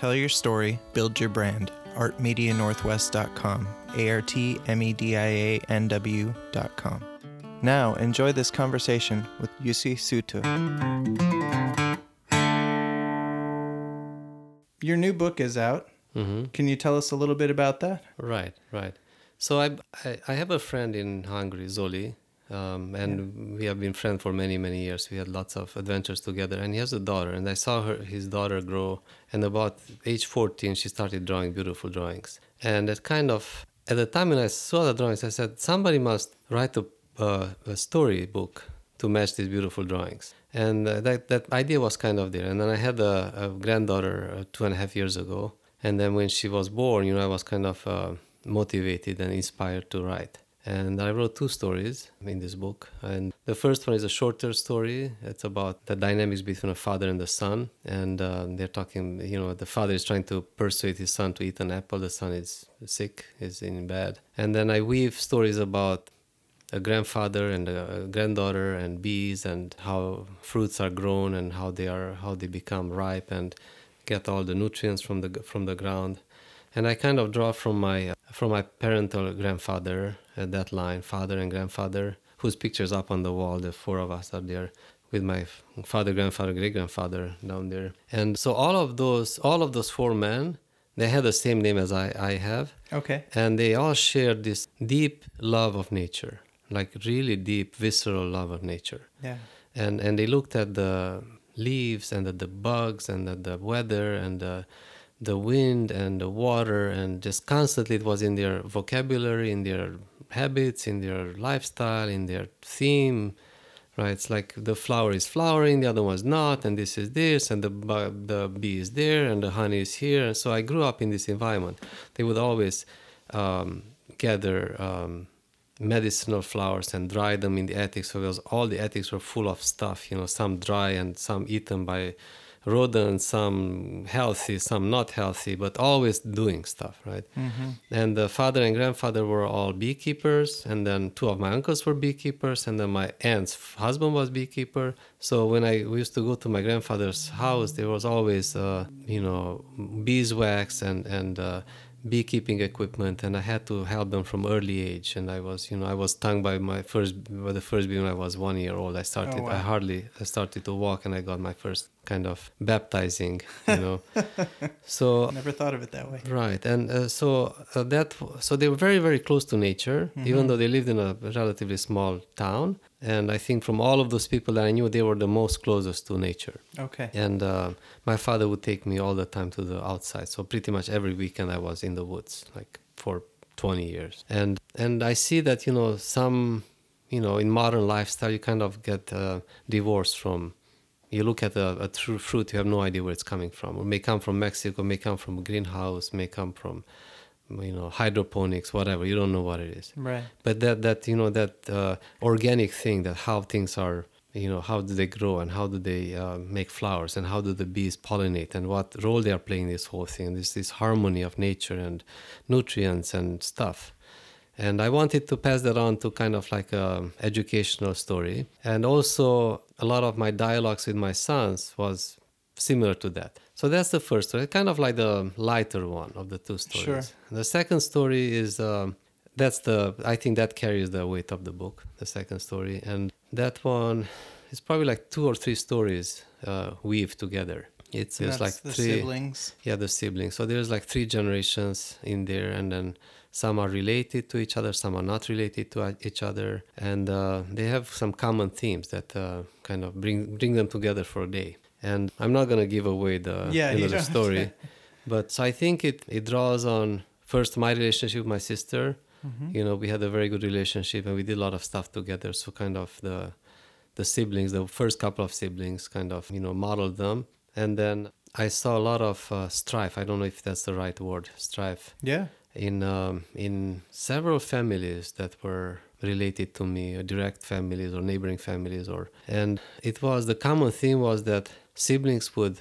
Tell your story, build your brand. artmedianorthwest.com. A R T M E D I A N W.com. Now, enjoy this conversation with Yusi Sutu. Your new book is out. hmm Can you tell us a little bit about that? Right, right. So I, I, I have a friend in Hungary, Zoli, um, and we have been friends for many, many years. We had lots of adventures together, and he has a daughter, and I saw her, his daughter grow. And about age 14, she started drawing beautiful drawings. And that kind of, at the time when I saw the drawings, I said, somebody must write a, uh, a story book to match these beautiful drawings. And uh, that, that idea was kind of there. And then I had a, a granddaughter uh, two and a half years ago. And then when she was born, you know, I was kind of uh, motivated and inspired to write. And I wrote two stories in this book. And the first one is a shorter story. It's about the dynamics between a father and the son. And uh, they're talking, you know, the father is trying to persuade his son to eat an apple. The son is sick, is in bed. And then I weave stories about a grandfather and a granddaughter and bees and how fruits are grown and how they are how they become ripe and get all the nutrients from the from the ground and i kind of draw from my from my parental grandfather at that line father and grandfather whose pictures up on the wall the four of us are there with my father grandfather great grandfather down there and so all of those all of those four men they had the same name as i i have Okay. and they all shared this deep love of nature like really deep visceral love of nature Yeah. and and they looked at the leaves and at the bugs and at the weather and the the wind and the water and just constantly it was in their vocabulary in their habits in their lifestyle in their theme right? It's like the flower is flowering the other one's not and this is this and the the bee is there and the honey is here. And so i grew up in this environment. They would always um, gather um, medicinal flowers and dry them in the attic. So because all the attics were full of stuff you know some dry and some eaten by rodents some healthy some not healthy but always doing stuff right? And the father and grandfather were all beekeepers and then two of my uncles were beekeepers and then my aunt's husband was beekeeper. So when i we used to go to my grandfather's house there was always uh, you know beeswax and and uh, beekeeping equipment and I had to help them from early age and I was you know I was stung by my first by the first bee when I was one year old I started Oh, wow. I hardly I started to walk and I got my first kind of baptizing you know so Never thought of it that way. right and uh, so uh, that so they were very very close to nature even though they lived in a relatively small town and I think from all of those people that I knew they were the most closest to nature. Okay. and uh, my father would take me all the time to the outside. So pretty much every weekend i was in the woods like for 20 years. And and i see that you know some you know in modern lifestyle you kind of get uh, divorced from you look at a, a true fruit you have no idea where it's coming from. It may come from mexico may come from a greenhouse may come from you know hydroponics whatever you don't know what it is. Right. but that that you know that uh, organic thing that how things are you know how do they grow and how do they uh, make flowers and how do the bees pollinate and what role they are playing in this whole thing this this harmony of nature and nutrients and stuff. And i wanted to pass that on to kind of like a educational story. And also a lot of my dialogues with my sons was similar to that so that's the first story kind of like the lighter one of the two stories Sure. the second story is um, that's the I think that carries the weight of the book, the second story, and that one is probably like two or three stories uh, weaved together. It's that's like the three siblings. yeah the siblings. So there's like three generations in there, and then some are related to each other, some are not related to uh, each other, and uh, they have some common themes that uh, kind of bring bring them together for a day. And I'm not gonna give away the Yeah, know, you the story, but so I think it it draws on first my relationship with my sister. Mm-hmm. You know, we had a very good relationship, and we did a lot of stuff together. So kind of the the siblings, the first couple of siblings, kind of you know modeled them, and then I saw a lot of uh, strife. I don't know if that's the right word, strife Yeah. in um, in several families that were related to me, direct families or neighboring families, or and it was the common theme was that siblings would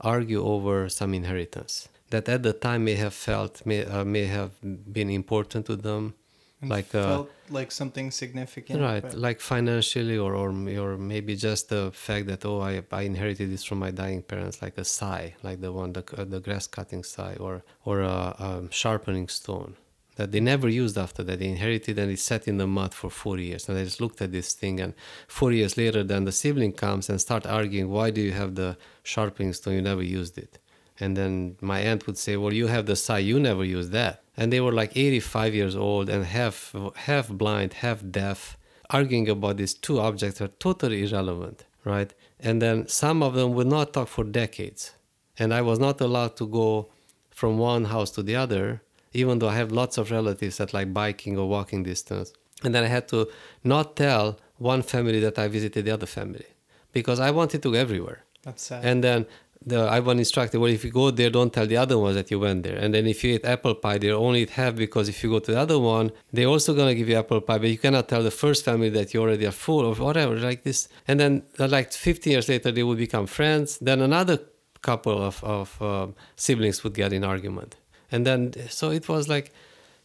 argue over some inheritance that at the time may have felt may uh, may have been important to them, And like uh, felt like something significant. right but- like financially or, or or maybe just the fact that oh I, I inherited this from my dying parents like a sigh like the one the, uh, the grass cutting sigh or or a, um sharpening stone that they never used after that they inherited and it sat in the mud for four years and i just looked at this thing and four years later then the sibling comes and start arguing why do you have the sharpening stone you never used it and then my aunt would say, "Well, you have the sigh. You never used that." And they were like 85 years old and half half blind, half deaf, arguing about these two objects are totally irrelevant, right? And then some of them would not talk for decades, and I was not allowed to go from one house to the other, even though I have lots of relatives at like biking or walking distance. And then I had to not tell one family that I visited the other family because I wanted to go everywhere. That's sad. And then the I one instructed, well, if you go there, don't tell the other ones that you went there. And then if you eat apple pie, they only eat half because if you go to the other one, they're also gonna give you apple pie, but you cannot tell the first family that you already are full or whatever, like this. And then uh, like 50 years later, they would become friends. Then another couple of of um, siblings would get in argument, and then so it was like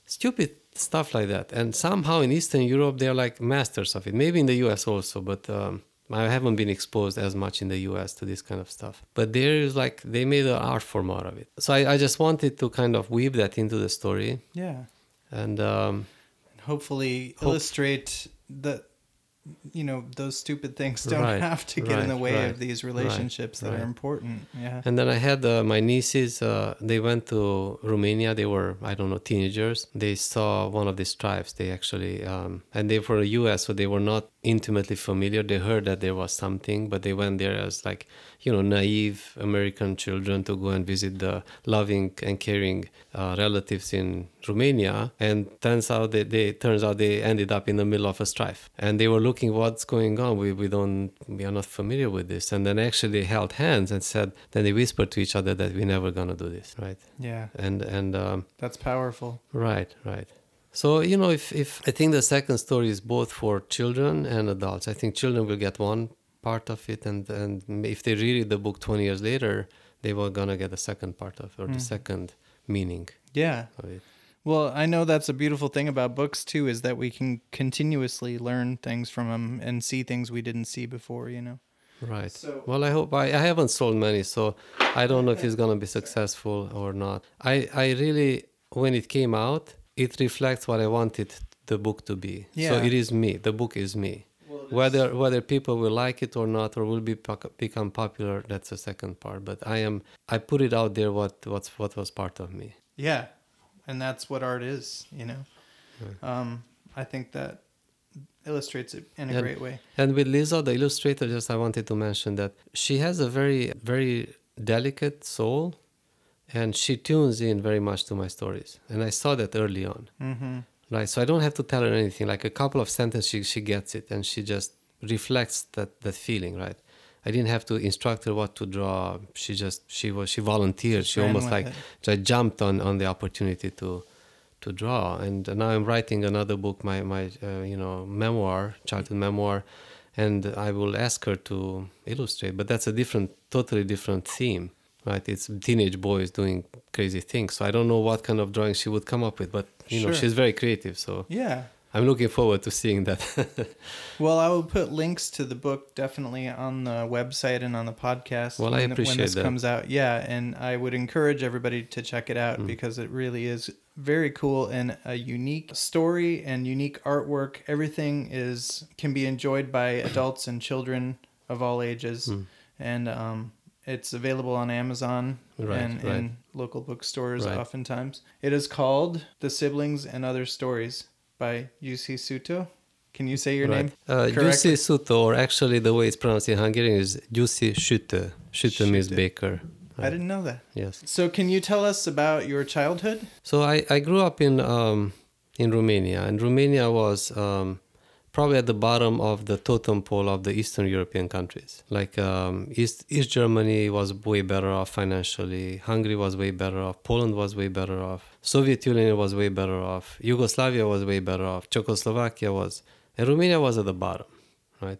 stupid stuff like that. And somehow in Eastern Europe, they're like masters of it. Maybe in the US also, but um, I haven't been exposed as much in the US to this kind of stuff. But there is like, they made an art form out of it. So I, I just wanted to kind of weave that into the story. yeah. And um, And hopefully Hope- illustrate that you know those stupid things don't Right, have to get in the way right, of these relationships that right. are important. Yeah. And then I had uh, my nieces. Uh, they went to Romania. They were I don't know teenagers. They saw one of these tribes. They actually um, and they were U.S. so they were not intimately familiar. They heard that there was something, but they went there as like you know naive American children to go and visit the loving and caring uh, relatives in Romania. And turns out that they turns out they ended up in the middle of a strife. And they were looking what's going on. We we don't we are not familiar with this. And then actually held hands and said. Then they whispered to each other that we're never gonna do this, right? Yeah. And and um, That's powerful. Right, right. So you know, if if I think the second story is both for children and adults. I think children will get one part of it, and and if they read the book twenty years later, they were gonna get the second part of or the second meaning Yeah. of it. Well, I know that's a beautiful thing about books too is that we can continuously learn things from them and see things we didn't see before, you know. Right. So- well, I hope I, I haven't sold many, so I don't know if it's gonna be successful or not. I I really when it came out, it reflects what I wanted the book to be. Yeah. So it is me. The book is me. whether whether people will like it or not or will be become popular that's the second part but i am i put it out there what what's what was part of me Yeah. And that's what art is, you know. Um, I think that illustrates it in a And- great way. And with Lisa, the illustrator, just I wanted to mention that she has a very, very delicate soul and she tunes in very much to my stories. And I saw that early on. Mm-hmm. Right. So I don't have to tell her anything. Like a couple of sentences, she, she gets it and she just reflects that, that feeling, right? I didn't have to instruct her what to draw. She just she was she volunteered. she almost like. I jumped on on the opportunity to to draw. And now I'm writing another book, my my uh, you know memoir, childhood memoir, and I will ask her to illustrate. But that's a different, totally different theme, right? It's teenage boys doing crazy things. So I don't know what kind of drawing she would come up with, but you know she's very creative. So Yeah. I'm looking forward to seeing that. Well, I will put links to the book definitely on the website and on the podcast. Well, I when, when appreciate this that. comes out. Yeah, and I would encourage everybody to check it Mm. out because it really is very cool and a unique story and unique artwork. Everything is can be enjoyed by adults and children of all ages, Mm. and um, it's available on Amazon Right, and right. in local bookstores. Right. Oftentimes, it is called "The Siblings and Other Stories" by Jussi Suto. Can you say your name? Uh, correctly? Jussi Suto, or actually the way it's pronounced in Hungarian is Jussi Sütő. Sütő means baker. I didn't know that. Yes. So, can you tell us about your childhood? So I, I grew up in um, in Romania, and Romania was um, probably at the bottom of the totem pole of the Eastern European countries. Like um, East East Germany was way better off financially. Hungary was way better off. Poland was way better off. Soviet Union was way better off. Yugoslavia was way better off. Czechoslovakia was, and Romania was at the bottom, right?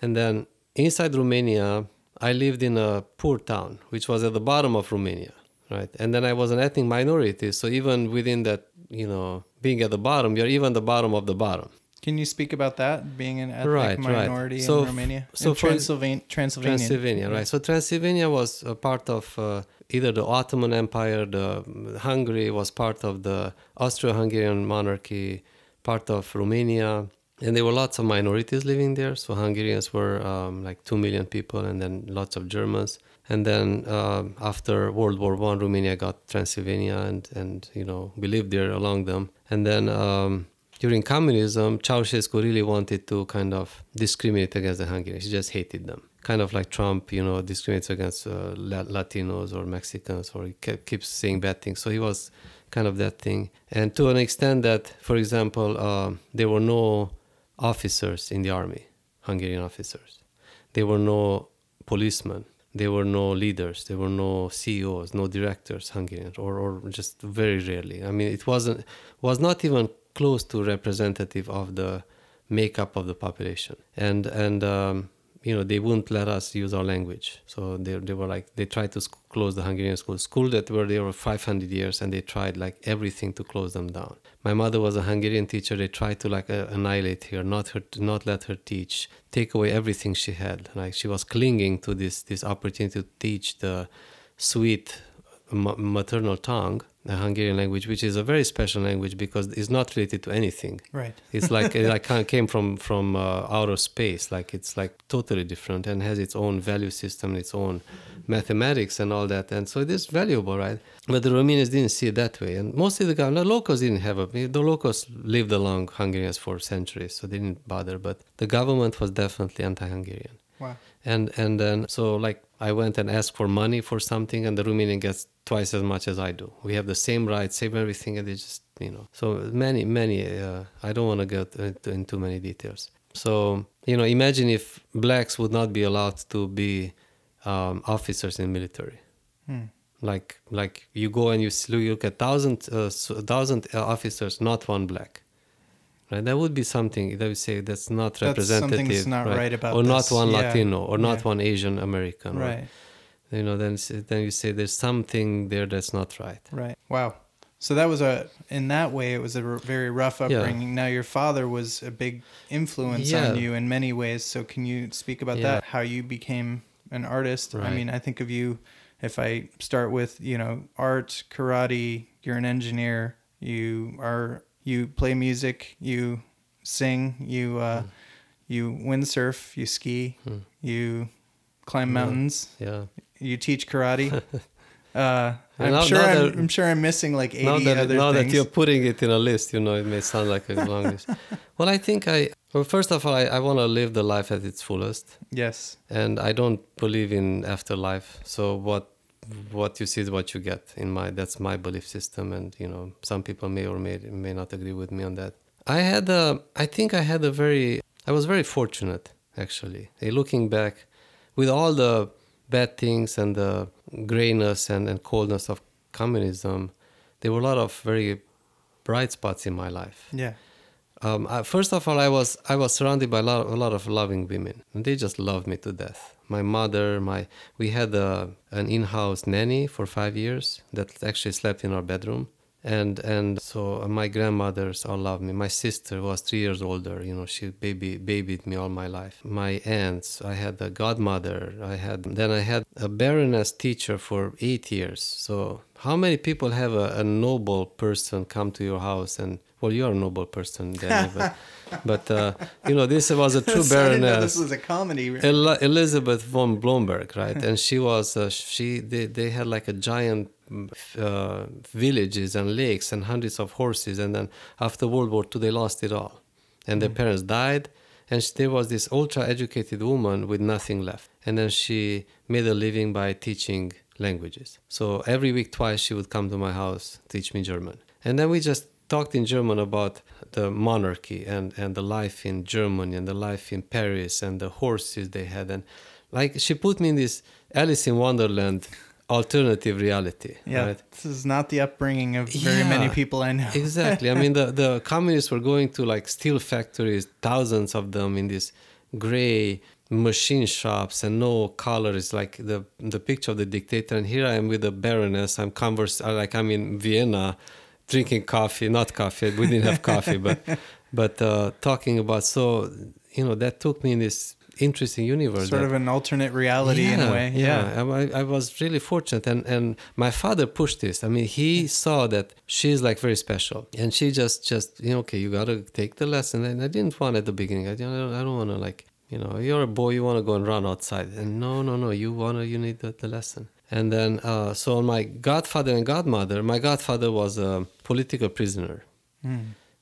And then inside Romania, I lived in a poor town, which was at the bottom of Romania, right? And then I was an ethnic minority, so even within that, you know, being at the bottom, you're even the bottom of the bottom. Can you speak about that being an ethnic Right, right. minority So in Romania? so in Transylvania. Transylvania, right? So Transylvania was a part of uh, either the Ottoman Empire, the Hungary was part of the Austro-Hungarian monarchy, part of Romania, and there were lots of minorities living there. So Hungarians were um, like two million people, and then lots of Germans. And then um after World War One, Romania got Transylvania, and and you know we lived there along them. And then um, during communism, Ceausescu really wanted to kind of discriminate against the Hungarians. He just hated them. Kind of like Trump, you know, discriminates against uh, La- Latinos or Mexicans, or he keeps saying bad things. So he was kind of that thing. And to an extent that, for example, um, there were no officers in the army, Hungarian officers. There were no policemen. There were no leaders. There were no CEOs, no directors, Hungarian, or, or just very rarely. I mean, it wasn't was not even close to representative of the makeup of the population. And and um, you know they wouldn't let us use our language. So they they were like they tried to sc- close the Hungarian school. School that were there for 500 years, and they tried like everything to close them down. My mother was a Hungarian teacher. They tried to like uh, annihilate her, not her, not let her teach, take away everything she had. Like she was clinging to this this opportunity to teach the sweet ma- maternal tongue, the Hungarian language, which is a very special language because it's not related to anything. Right. It's like it like came from from uh, outer space. Like it's like totally different and has its own value system, its own mathematics and all that. And so it is valuable, right? But the Romanians didn't see it that way, and mostly the, government, the locals didn't have a. The locals lived along Hungarians for centuries, so they didn't bother. But the government was definitely anti-Hungarian Wow. And and then so like I went and asked for money for something, and the Romanian gets twice as much as I do. We have the same rights, same everything, and they just you know. So many many. Uh, I don't want to get into, into many details. So you know, imagine if blacks would not be allowed to be um, officers in military. Hmm. Like like you go and you look at thousand uh, thousand uh, officers, not one black. Right, that would be something that we say that's not That's representative, something's not right about or not one Yeah. Latino, or not Yeah. one Asian American, Right. you know, then then you say there's something there that's not right. Right. Wow. So that was a in that way it was a r- very rough Yeah. upbringing. Now your father was a big influence on you in many ways. So can you speak about Yeah. that? How you became an artist? I mean, I think of you if I start with, you know, art, karate, you're an engineer, you are you play music, you sing, you uh Hmm. you windsurf, you ski, you climb Yeah. mountains, Yeah. you teach karate. Uh, I'm now- sure now I'm, that- I'm sure I'm missing like 80 now that other now things. that you're putting it in a list, you know, it may sound like a long list. Well, I think I well, first of all, I, I want to live the life at its fullest, yes. and I don't believe in afterlife. So what what you see is what you get. In my that's my belief system, and you know, some people may or may may not agree with me on that. I had a, I think I had a very, I was very fortunate actually. Looking back, with all the bad things and the grayness and, and coldness of communism, there were a lot of very bright spots in my life. Yeah. Um, I, first of all, I was I was surrounded by a lot, a lot of loving women, and they just loved me to death. My mother, my we had a, an in-house nanny for five years that actually slept in our bedroom, and and so my grandmothers all loved me. My sister was three years older, you know, she baby babied me all my life. My aunts, I had a godmother, I had then I had a baroness teacher for eight years. So how many people have a, a noble person come to your house and well, you're a noble person, Danny, but, but uh, you know, this was a true So I didn't know baroness. this was a comedy. El- Elizabeth von Blomberg, right? and she was uh, she they, they had like a giant uh, villages and lakes and hundreds of horses, and then after World War II they lost it all, and their parents died, and sh there was this ultra educated woman with nothing left, and then she made a living by teaching languages. So every week twice she would come to my house teach me German, and then we just talked in German about the monarchy and, and the life in Germany and the life in Paris and the horses they had. And like she put me in this Alice in Wonderland alternative reality. yeah. Right? This is not the upbringing of very many people I know. exactly. I mean, the, the communists were going to like steel factories, thousands of them in these gray machine shops and no colors, like the the picture of the dictator. And here I am with the baroness. I'm converse, like I'm in Vienna, drinking coffee, not coffee. We didn't have coffee, but but uh, talking about so you know that took me in this interesting universe. Sort that- of an alternate reality in a way. Yeah. I, I was really fortunate, and and my father pushed this. I mean, he saw that she's like very special, and she just just you know, okay, you gotta take the lesson. And I didn't want at the beginning. I don't I don't want to like you know, you're a boy, you want to go and run outside, and no, no, no, you wanna you need the, the lesson. And then uh, so my godfather and godmother, my godfather was a political prisoner.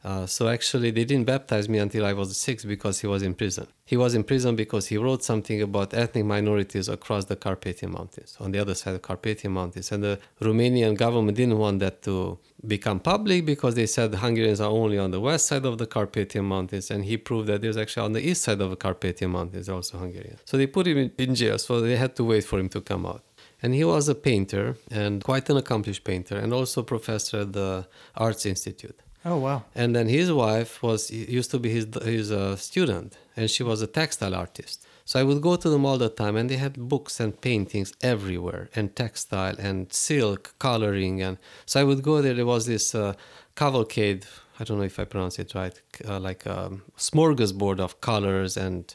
Uh, so actually, they didn't baptize me until I was six because he was in prison. He was in prison because he wrote something about ethnic minorities across the Carpathian Mountains, on the other side of Carpathian Mountains, and the Romanian government didn't want that to become public because they said Hungarians are only on the west side of the Carpathian Mountains, and he proved that there's actually on the east side of the Carpathian Mountains also Hungarians. So they put him in, in jail, so they had to wait for him to come out. And he was a painter and quite an accomplished painter, and also professor at the Arts Institute. Oh wow. And then his wife was used to be his his uh, student, and she was a textile artist. So I would go to them all the time, and they had books and paintings everywhere, and textile and silk coloring, and so I would go there. There was this uh, cavalcade. I don't know if I pronounce it right, uh, like a smorgasbord of colors and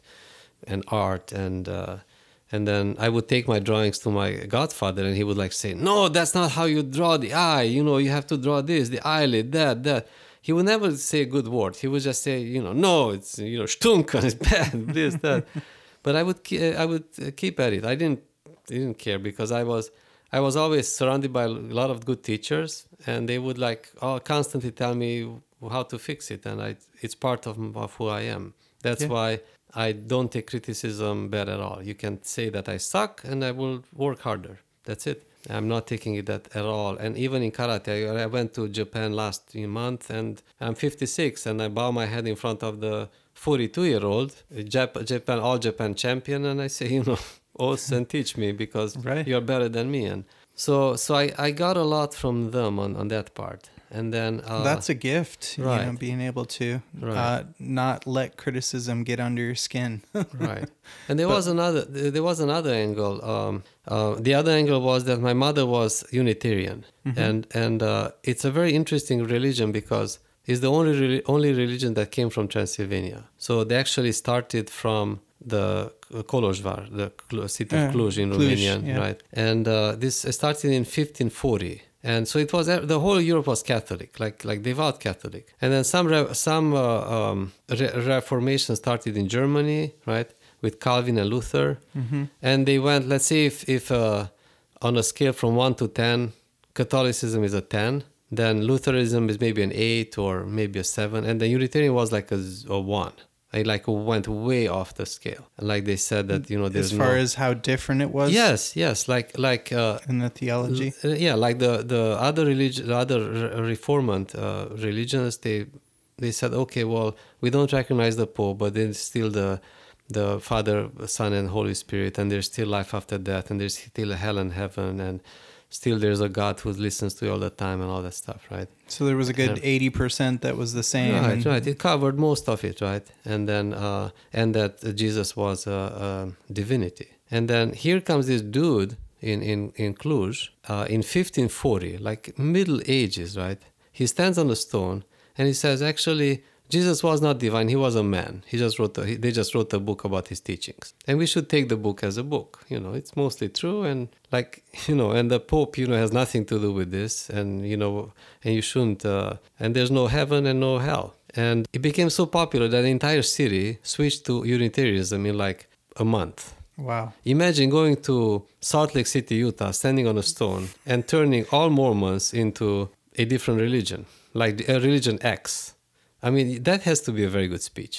and art and. Uh, and then I would take my drawings to my godfather, and he would like say, "No, that's not how you draw the eye. You know, you have to draw this, the eyelid, that, that." He would never say a good word. He would just say, "You know, no, it's you know, stunken, it's bad, this, that." but I would, I would uh, keep at it. I didn't, didn't care because I was, I was always surrounded by a lot of good teachers, and they would like oh, constantly tell me how to fix it, and I, it's part of, of who I am. That's Yeah. why I don't take criticism bad at all. You can say that I suck and I will work harder. That's it. I'm not taking it that at all. And even in karate, I, I went to Japan last month and I'm 56 and I bow my head in front of the 42 year old Jap- Japan, all Japan champion. And I say, you know, oath and teach me because Right. you're better than me. And so, so I, I got a lot from them on, on that part. And then uh, That's a gift, you know, being able to Right. uh, not let criticism get under your skin. right and there was another there was another angle um, uh, the other angle was that my mother was unitarian and and uh, it's a very interesting religion because it's the only re- only religion that came from transylvania so they actually started from the Kolozsvár, the city of Yeah, Cluj in Cluj, Romania, yeah. right? And uh, this started in 1540, and so it was the whole Europe was Catholic, like like devout Catholic. And then some re- some uh, um, re- Reformation started in Germany, right, with Calvin and Luther, and they went. Let's say if if uh, on a scale from one to ten, Catholicism is a ten. Then Lutheranism is maybe an eight or maybe a seven, and the Unitarian was like a one. I like went way off the scale. Like they said that you know there's as far no, as how different it was yes yes like like uh, in the theology. uh, yeah, like the the other religion, the other re- reformant uh, religions, they they said, okay, well, we don't recognize the Pope, but then still the the Father, Son, and Holy Spirit, and there's still life after death, and there's still hell and heaven, and still there's a God who listens to you all the time, and all that stuff, right? So there was a good eighty percent that was the same. Right, right. It covered most of it, right? And then, uh, and that Jesus was a, a divinity. And then here comes this dude in in in Cluj uh, in 1540, like Middle Ages, right? He stands on a stone and he says, actually. Jesus was not divine; he was a man. He just wrote. A, they just wrote a book about his teachings, and we should take the book as a book. You know, it's mostly true, and like you know, and the Pope, you know, has nothing to do with this, and you know, and you shouldn't. Uh, and there's no heaven and no hell, and it became so popular that the entire city switched to Unitarianism in like a month. Wow. Imagine going to Salt Lake City, Utah, standing on a stone and turning all Mormons into a different religion, like a religion X. I mean, that has to be a very good speech.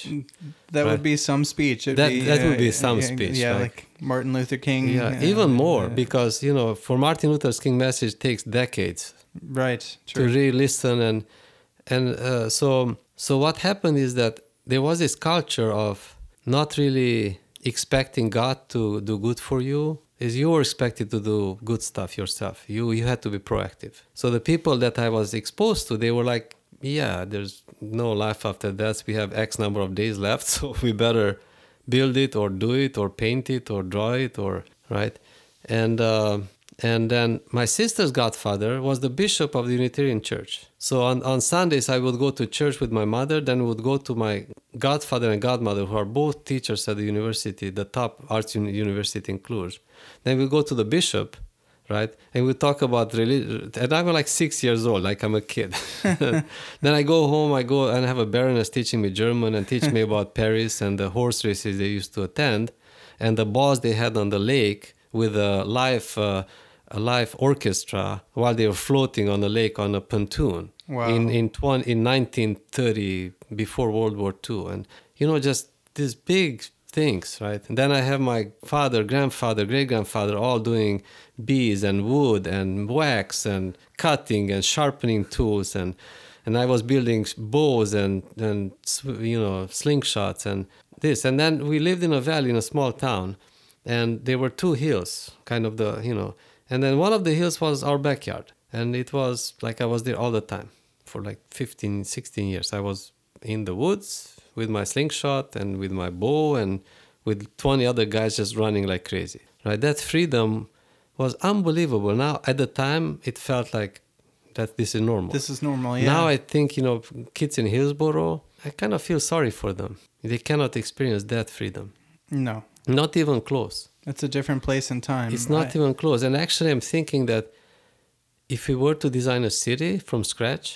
That Right. would be some speech. It'd That- be, that would be some speech, Yeah, right? like Martin Luther King. Yeah, uh, even more because you know, for Martin Luther King message takes decades right. True. to really listen and and uh, so so what happened is that there was this culture of not really expecting God to do good for you is you were expected to do good stuff yourself you you had to be proactive so the people that I was exposed to they were like yeah there's no life after death we have x number of days left so we better build it or do it or paint it or draw it or right and uh, And then my sister's godfather was the bishop of the Unitarian Church. So on, on Sundays, I would go to church with my mother, then would go to my godfather and godmother, who are both teachers at the university, the top arts university in Cluj. Then we go to the bishop, right? And we talk about religion. And I'm like six years old, like I'm a kid. then I go home, I go and have a baroness teaching me German and teach me about Paris and the horse races they used to attend and the balls they had on the lake with a live, uh, a live orchestra while they were floating on the lake on a pontoon Wow. in in, 20, in 1930 before World War II, and you know just this big things, right? And then I have my father, grandfather, great grandfather all doing bees and wood and wax and cutting and sharpening tools. And and I was building bows and and you know slingshots and this. And then we lived in a valley in a small town and there were two hills kind of the you know. And then one of the hills was our backyard and it was like I was there all the time for like 15 16 years. I was in the woods with my slingshot and with my bow and with 20 other guys just running like crazy right that freedom was unbelievable now at the time it felt like that this is normal This is normal. Yeah. now I think you know kids in Hillsboro, I kind of feel sorry for them. They cannot experience that freedom, no, not even close. it's a different place and time. It's not even close. And actually, I'm thinking that if we were to design a city from scratch,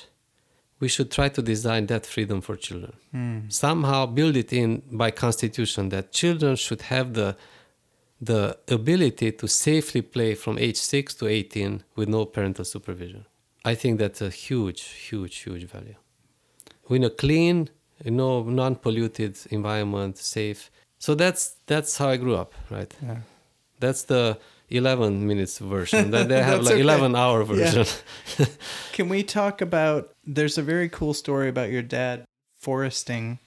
we should try to design that freedom for children. Hmm. Somehow build it in by constitution that children should have the the ability to safely play from age 6 to 18 with no parental supervision. I think that's a huge, huge, huge value. In a clean, you know, non-polluted environment, safe. So that's that's how I grew up, right? Yeah. That's the 11 minutes version. Then they have like okay. 11 hour Yeah. version. Can we talk about? There's a very cool story about your dad foresting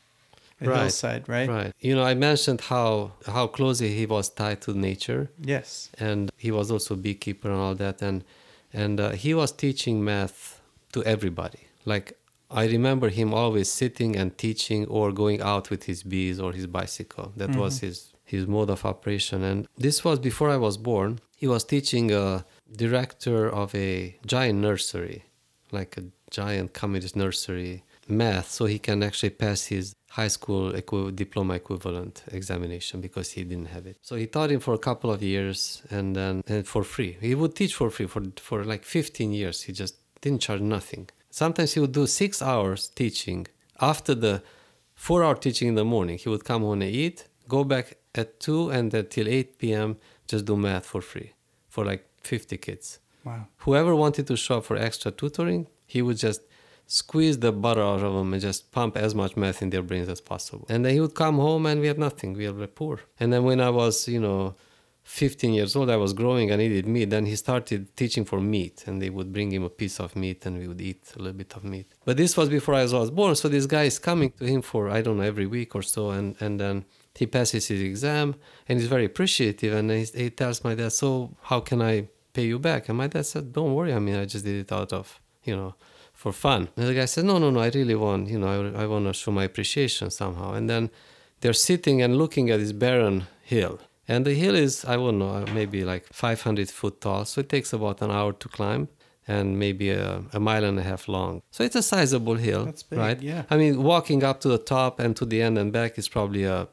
a Right. hillside, right? right. You know, I mentioned how how closely he was tied to nature, Yes. and he was also a beekeeper and all that, and and uh, he was teaching math to everybody. Like I remember him always sitting and teaching or going out with his bees or his bicycle. That was his his mode of operation. And this was before I was born. He was teaching a director of a giant nursery, like a giant communist nursery, math, so he can actually pass his high school diploma equivalent examination because he didn't have it. So he taught him for a couple of years and then and for free. He would teach for free for for like 15 years. He just didn't charge nothing. Sometimes he would do six hours teaching. After the four hour teaching in the morning, he would come home and eat, go back at two, and then till 8 p.m. just do math for free for like 50 kids. Wow. Whoever wanted to show up for extra tutoring, he would just squeeze the butter out of them and just pump as much math in their brains as possible. And then he would come home and we had nothing. We were poor. And then when I was, you know, 15 years old, I was growing, I needed meat. Then he started teaching for meat, and they would bring him a piece of meat, and we would eat a little bit of meat. But this was before I was born, so this guy is coming to him for I don't know every week or so, and and then he passes his exam, and he's very appreciative, and he, he tells my dad, "So how can I pay you back?" And my dad said, "Don't worry, I mean I just did it out of you know." For fun, and the guy said, "No, no, no. I really want, you know, I, I want to show my appreciation somehow." And then they're sitting and looking at this barren hill, and the hill is, I don't know, uh, maybe like 500 foot tall. So it takes about an hour to climb and maybe a, a mile and a half long. So it's a sizable hill, That's big, right? yeah. I mean, walking up to the top and to the end and back is probably a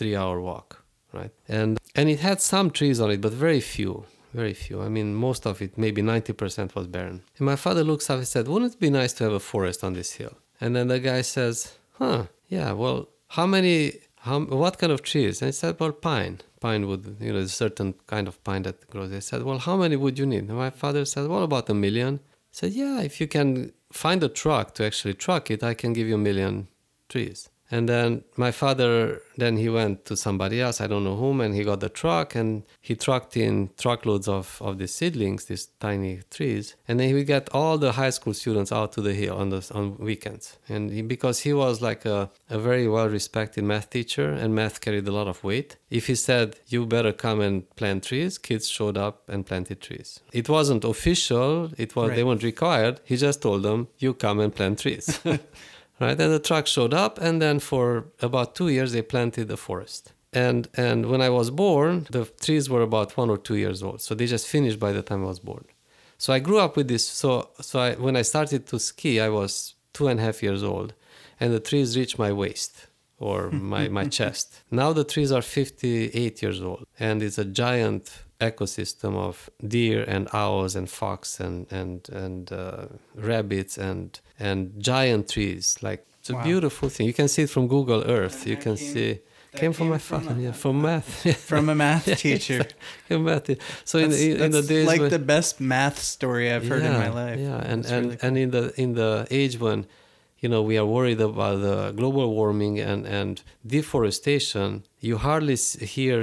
three hour walk, right? And, and it had some trees on it, but very few. Very few. I mean, most of it, maybe 90% was barren. And my father looks up and said, Wouldn't it be nice to have a forest on this hill? And then the guy says, Huh, yeah, well, how many, how, what kind of trees? And I said, Well, pine. Pine would, you know, a certain kind of pine that grows. They said, Well, how many would you need? And my father said, Well, about a million. I said, Yeah, if you can find a truck to actually truck it, I can give you a million trees. And then my father, then he went to somebody else, I don't know whom, and he got the truck and he trucked in truckloads of, of these seedlings, these tiny trees. And then he would get all the high school students out to the hill on the, on weekends. And he, because he was like a, a very well respected math teacher and math carried a lot of weight, if he said, you better come and plant trees, kids showed up and planted trees. It wasn't official, it was they weren't required. He just told them, you come and plant trees. right? And the truck showed up, and then for about two years they planted the forest. and and when I was born, the trees were about one or two years old, so they just finished by the time I was born. So I grew up with this. So so I, when I started to ski, I was two and a half years old, and the trees reached my waist or my my chest. Now the trees are 58 years old, and it's a giant ecosystem of deer and owls and fox and and and uh, rabbits and and giant trees like it's a Wow. beautiful thing you can see it from google earth you can see that came from came my from father a- yeah from math yeah. From a math Yeah, teacher. From math. so in, That's, in, in the days like when, the best math story I've heard in my life. Yeah, and That's and, really and in the in the age when you know we are worried about the global warming and and deforestation, you hardly hear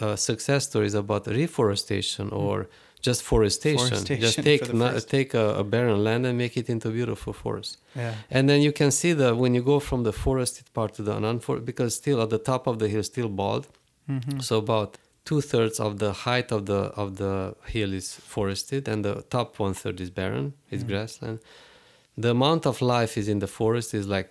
uh, success stories about reforestation or just forestation. Forestation just take no- take a, a barren land and make it into beautiful forest. Yeah. And then you can see that when you go from the forested part to the unforested, because still at the top of the hill, still bald. Mm-hmm. So about two thirds of the height of the of the hill is forested, and the top one third is barren. It's Mm. grassland. The amount of life is in the forest is like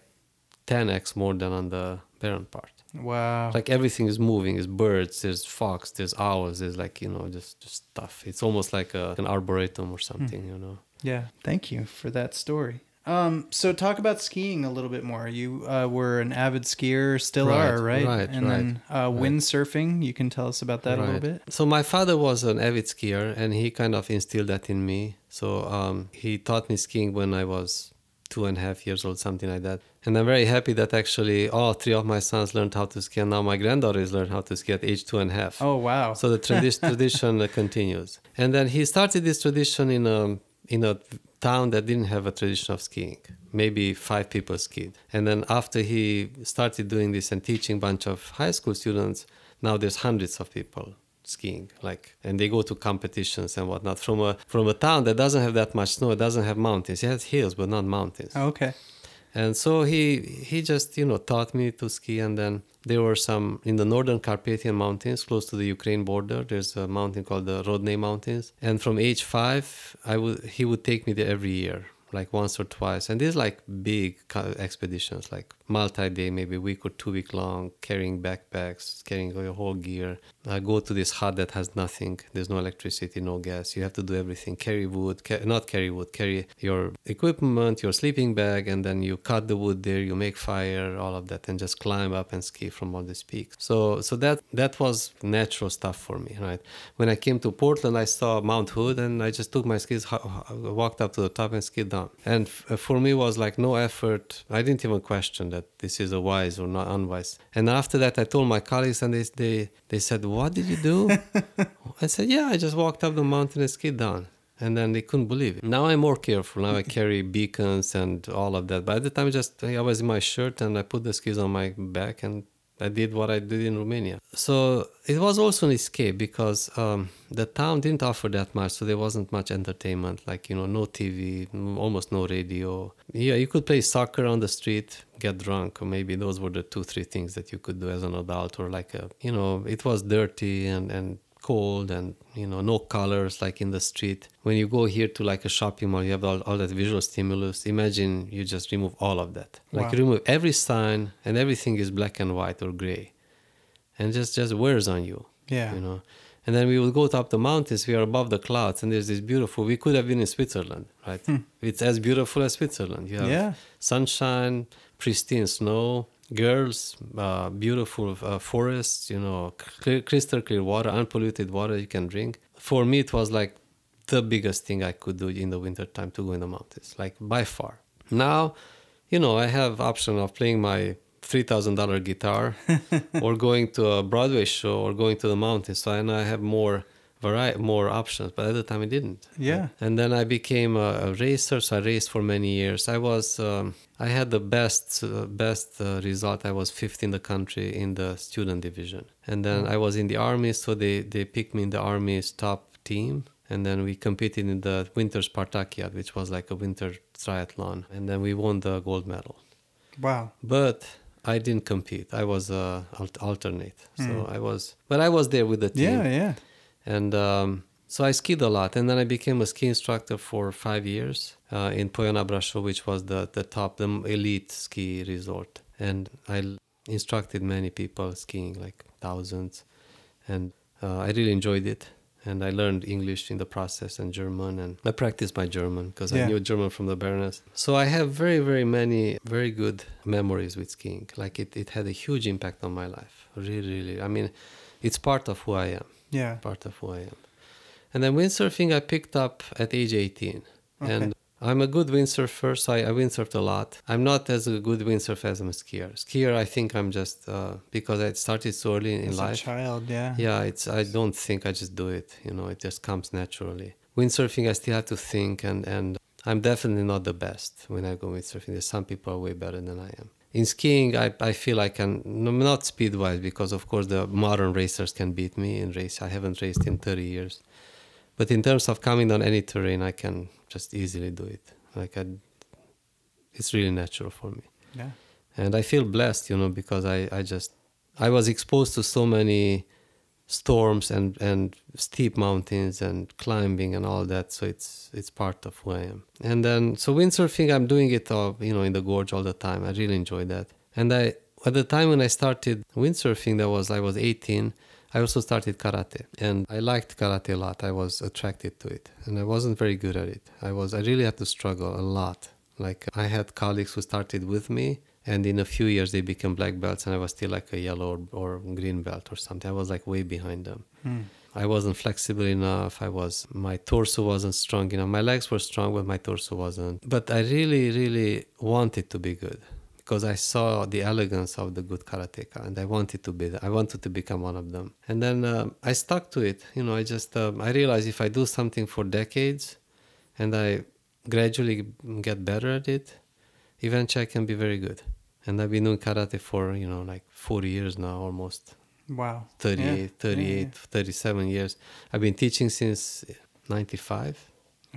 10x more than on the barren part. Wow. Like everything is moving. There's birds, there's fox, there's owls, there's like you know just just stuff. It's almost like a, an arboretum or something, Hmm. you know. Yeah, thank you for that story. Um, so talk about skiing a little bit more. You uh, were an avid skier, still Right, are, right? right, and then uh, windsurfing. You can tell us about that a little bit. So my father was an avid skier, and he kind of instilled that in me. So um, he taught me skiing when I was two and a half years old, something like that. And I'm very happy that actually all three of my sons learned how to ski, and now my granddaughter is learned how to ski at age two and a half. Oh wow. So the tradi- tradition uh, continues. And then he started this tradition in a in a town that didn't have a tradition of skiing. Maybe five people skied. And then after he started doing this and teaching a bunch of high school students, now there's hundreds of people skiing like and they go to competitions and whatnot from a from a town that doesn't have that much snow it doesn't have mountains. It has hills but not mountains. Oh, okay. and so he he just you know taught me to ski and then there were some in the northern carpathian mountains close to the ukraine border there's a mountain called the rodney mountains. And from age five i would he would take me there every year like once or twice. And these like big expeditions like multi-day maybe week or two week long carrying backpacks carrying your whole gear. Uh, go to this hut that has nothing. There's no electricity no gas. You have to do everything. Carry wood ca- not carry wood carry your equipment your sleeping bag and then you cut the wood there you make fire all of that and just climb up and ski from all these peaks. So so that that was natural stuff for me right? When i came to portland i saw mount hood and i just took my skis walked up to the top and skied down and f- uh, for me was like no effort i didn't even question that this is a wise or not unwise and after that i told my colleagues and they they, they said what did you do I said, yeah, I just walked up the mountain and skied down. And then they couldn't believe it. Now I'm more careful. Now I carry beacons and all of that. But at the time, just I was in my shirt and I put the skis on my back and I did what I did in Romania. So it was also an escape because um, the town didn't offer that much. So there wasn't much entertainment, like, you know, no TV, almost no radio. Yeah, you could play soccer on the street, get drunk, or maybe those were the two, three things that you could do as an adult, or like a, you know, it was dirty and, and cold and you know no colors like in the street when you go here to like a shopping mall you have all, all that visual stimulus imagine you just remove all of that like Wow. you remove every sign and everything is black and white or gray and just just wears on you Yeah. you know and then we would go up the mountains we are above the clouds and there's this beautiful we could have been in switzerland right it's as beautiful as switzerland you have Hmm. Yeah. sunshine pristine snow girls uh, beautiful uh, forests you know clear, crystal clear water unpolluted water you can drink. For me it was like the biggest thing i could do in the winter time to go in the mountains like by far. Now you know i have option of playing my $3000 guitar or going to a broadway show or going to the mountains so and i have more variety more options but at the time i didn't Yeah. and then I became a, a racer. So I raced for many years. I was, um, I had the best, uh, best uh, result. I was fifth in the country in the student division. And then I was in the army, so they they picked me in the army's top team. And then we competed in the Winter Spartakiad, which was like a winter triathlon. And then we won the gold medal. Wow. But I didn't compete. I was uh, alt- alternate. So I was, but I was there with the team Yeah, yeah. And um, so I skied a lot, and then I became a ski instructor for five years uh, in Poiana Brașov, which was the the top, the elite ski resort. And I instructed many people skiing, like thousands, and uh, I really enjoyed it. And I learned English in the process and German, and I practiced my German because Yeah. I knew German from the Baroness. So I have very, very many very good memories with skiing. Like it, it had a huge impact on my life. Really, really. I mean, it's part of who I am. Yeah. Part of who I am. And then windsurfing I picked up at age 18. Okay. And I'm a good windsurfer, so I, I windsurfed a lot. I'm not as a good windsurfer as I'm a skier. Skier, I think I'm just uh, because I started so early in As a life. child, yeah. Yeah, it's. I don't think I just do it. You know, it just comes naturally. Windsurfing, I still have to think, and and I'm definitely not the best when I go windsurfing. There's some people are way better than I am. In skiing, I, I feel I can not speed wise because of course the modern racers can beat me in race. I haven't raced in 30 years, but in terms of coming down any terrain, I can just easily do it. Like I, it's really natural for me Yeah. and i feel blessed you know because i i just i was exposed to so many storms and and steep mountains and climbing and all that so it's it's part of who i am. And then so windsurfing i'm doing it all you know in the gorge all the time. I really enjoy that. And i at the time when i started windsurfing that was i was 18 i also started karate. And i liked karate a lot. I was attracted to it. And i wasn't very good at it. I was i really had to struggle a lot. Like I had colleagues who started with me, and in a few years they became black belts, and I was still like a yellow or, or green belt or something. I was like way behind them. Hmm. I wasn't flexible enough. I was my torso wasn't strong enough. My legs were strong, but my torso wasn't. But I really, really wanted to be good because I saw the elegance of the good karateka, and I wanted to be. I wanted to become one of them. And then um I stuck to it. You know, I just um, I realized if I do something for decades, and I gradually get better at it, eventually I can be very good. And I've been doing karate for, you know, like 40 years now, almost Wow. 38, Yeah. 38, Yeah, 37 years. I've been teaching since 95.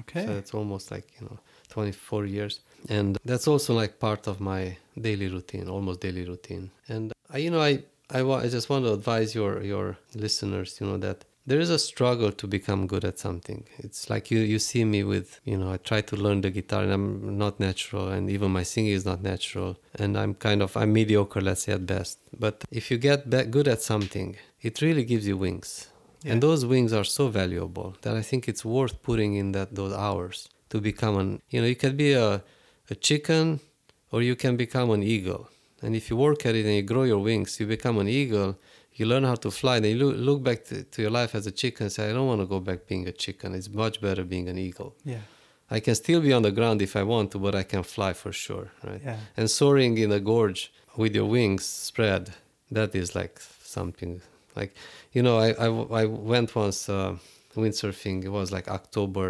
Okay. So that's almost like, you know, 24 years. And that's also like part of my daily routine, almost daily routine. And I, you know, I, I, I just want to advise your, your listeners, you know, that there is a struggle to become good at something. It's like you, you see me with, you know, I try to learn the guitar and I'm not natural and even my singing is not natural. And I'm kind of, I'm mediocre, let's say at best. But if you get good at something, it really gives you wings. Yeah. And those wings are so valuable that I think it's worth putting in that those hours to become an you know you can be a, a chicken or you can become an eagle and if you work at it and you grow your wings you become an eagle you learn how to fly then you look, look back to, to your life as a chicken and say i don't want to go back being a chicken. It's much better being an eagle. Yeah. i can still be on the ground if i want to but i can fly for sure right? Yeah. and soaring in a gorge with your wings spread that is like something like you know i, I, I went once uh, windsurfing it was like october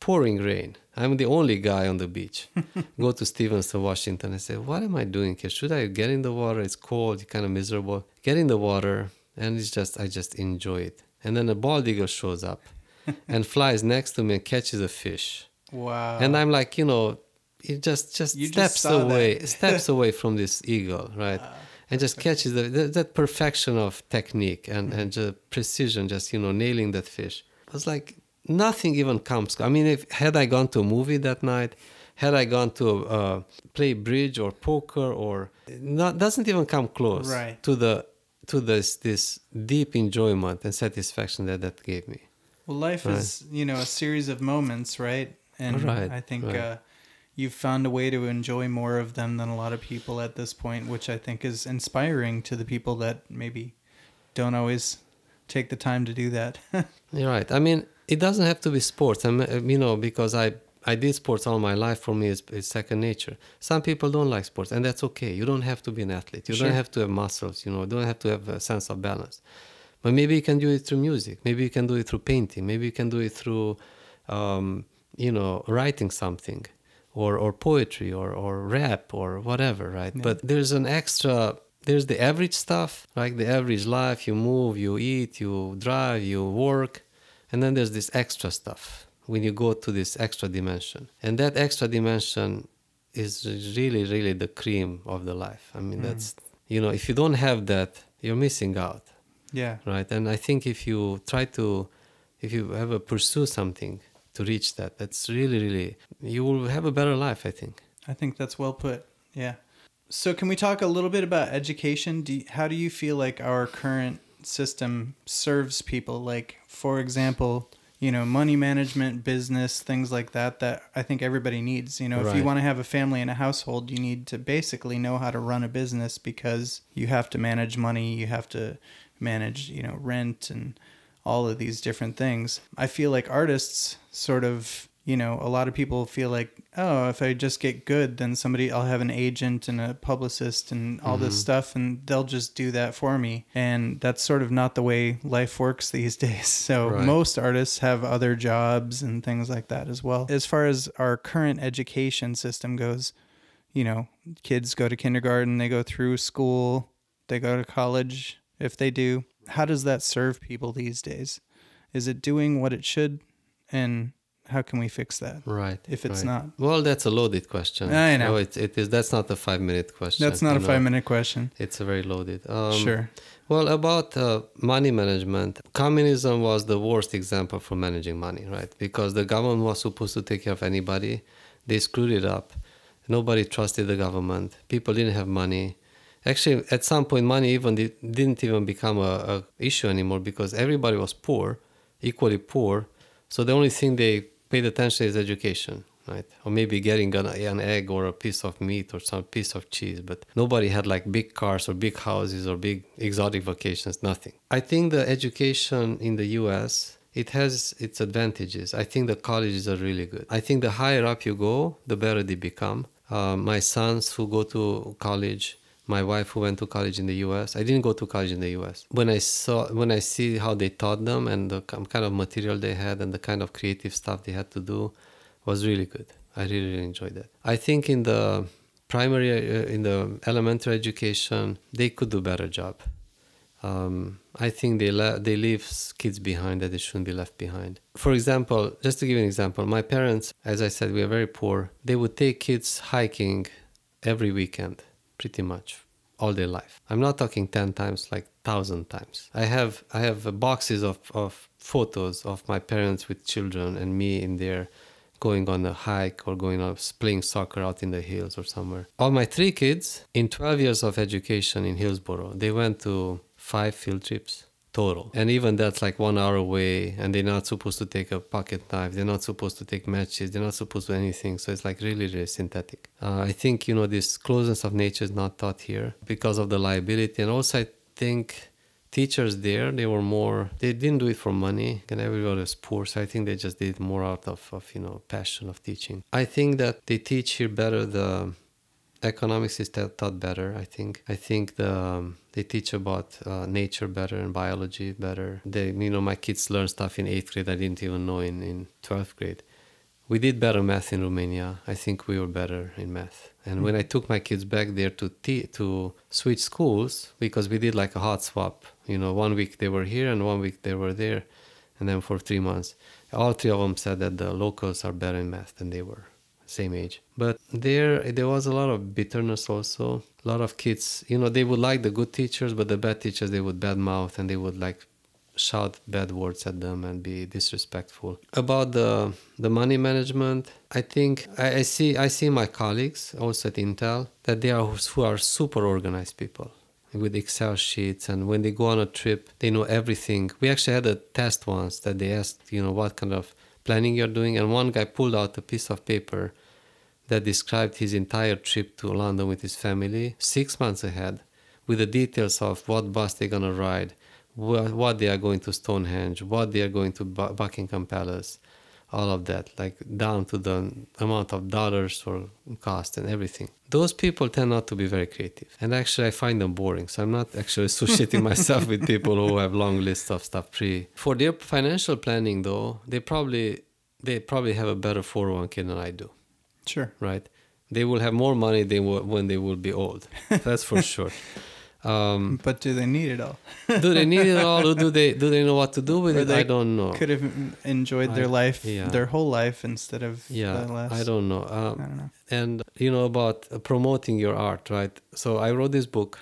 pouring rain. I'm the only guy on the beach. Go to stevenson washington and say what am i doing here? Should i get in the water? It's cold kind of miserable get in the water and it's just i just enjoy it and then a bald eagle shows up and flies next to me and catches a fish Wow. and I'm like, you know, it just just You steps saw away, steps away from this eagle, right? and just catches the, that, that perfection of technique and and just precision, just you know, nailing that fish. It was like nothing even comes. I mean, if had I gone to a movie that night, had I gone to uh, play bridge or poker or not, doesn't even come close Right. to the to this this deep enjoyment and satisfaction that that gave me. Well, life Right. is, you know, a series of moments, right? And Right, I think right. uh, you've found a way to enjoy more of them than a lot of people at this point, which I think is inspiring to the people that maybe don't always take the time to do that. You're right. I mean, it doesn't have to be sports. I mean, you know, because I I did sports all my life. For me, it's, it's second nature. Some people don't like sports, and that's okay. You don't have to be an athlete. You Sure. don't have to have muscles. You know, you don't have to have a sense of balance. But maybe you can do it through music. Maybe you can do it through painting. Maybe you can do it through, um, you know, writing something, or or poetry, or or rap, or whatever. Right. Yeah. But there's an extra there's the average stuff, like the average life. You move, you eat, you drive, you work, and then there's this extra stuff when you go to this extra dimension. And that extra dimension is really, really the cream of the life. I mean, Mm. that's, you know, if you don't have that, you're missing out, yeah. right? And I think if you try to, if you ever pursue something to reach that, that's really, really, you will have a better life, I think. I think that's well put. Yeah. So, can we talk a little bit about education? Do you, how do you feel like our current system serves people? Like, for example, you know, money management, business, things like that, that I think everybody needs. You know, if you want to have a family and a household, you need to basically know how to run a business because you have to manage money, you have to manage, you know, rent and all of these different things. I feel like artists sort of, you know, a lot of people feel like, oh, if I just get good, then somebody, I'll have an agent and a publicist and all this mm-hmm. stuff, and they'll just do that for me. And that's sort of not the way life works these days. So Right. most artists have other jobs and things like that as well. As far as our current education system goes, you know, kids go to kindergarten, they go through school, they go to college if they do. How does that serve people these days? Is it doing what it should? And how can we fix that? Right. If it's right. not. Well, that's a loaded question. I know. No, it, it is. That's not a five minute question. That's not a know. five minute question. It's a very loaded. Um, sure. Well, about uh, money management, communism was the worst example for managing money, right? Because the government was supposed to take care of anybody. They screwed it up. Nobody trusted the government. People didn't have money. Actually, at some point, money even di- didn't even become a, a issue anymore because everybody was poor, equally poor. So the only thing they paid attention is education, right? Or maybe getting an, an egg or a piece of meat or some piece of cheese. But nobody had like big cars or big houses or big exotic vacations. Nothing. I think the education in the U.S. It has its advantages. I think the colleges are really good. I think the higher up you go, the better they become. Uh, my sons who go to college, my wife who went to college in the US. I didn't go to college in the US. When I saw when I see how they taught them and the kind of material they had and the kind of creative stuff they had to do was really good. I really, really enjoyed that. I think in the primary uh, in the elementary education they could do better job. Um, I think they le- they leave kids behind that they shouldn't be left behind. For example, just to give an example, my parents, as I said, we are very poor. They would take kids hiking every weekend, pretty much all their life. I'm not talking ten times, like thousand times. I have I have boxes of of photos of my parents with children and me in there going on a hike or going on playing soccer out in the hills or somewhere. All my three kids in 12 years of education in Hillsboro, they went to five field trips total. And even that's like one hour away and they're not supposed to take a pocket knife. They're not supposed to take matches. They're not supposed to do anything. So it's like really, really synthetic. Uh, I think, you know, this closeness of nature is not taught here because of the liability. And also I think teachers there they were more they didn't do it for money and everybody was poor so i think they just did more out of, of you know passion of teaching i think that they teach here better the economics is ta- taught better i think. I think the um, they teach about uh, nature better and biology better. They you know my kids learn stuff in eighth grade i didn't even know in, in 12th grade. We did better math in Romania. I think we were better in math. And when I took my kids back there to to switch schools, because we did like a hot swap, you know, one week they were here and one week they were there, and then for three months, all three of them said that the locals are better in math than they were, same age. But there, there was a lot of bitterness also. A lot of kids, you know, they would like the good teachers, but the bad teachers they would badmouth and they would like shout bad words at them and be disrespectful about the the money management i think I, I see i see my colleagues also at intel that they are who are super organized people with excel sheets and when they go on a trip they know everything we actually had a test once that they asked you know what kind of planning you're doing and one guy pulled out a piece of paper that described his entire trip to london with his family six months ahead with the details of what bus they're to ride what, what they are going to Stonehenge, what they are going to Bu- Buckingham Palace, all of that, like down to the amount of dollars or cost and everything. Those people tend not to be very creative. And actually, I find them boring. So I'm not actually associating myself with people who have long lists of stuff pre. For their financial planning, though, they probably they probably have a better 401k than I do, Sure. right? They will have more money than wh- when they will be old. That's for sure. Um, But do they need it all? do they need it all or do they do they know what to do with Or it i don't know Could have enjoyed their I- life, yeah. their whole life instead of yeah the last. i don't know I um, don't know. and you know about uh, promoting your art right so i wrote this book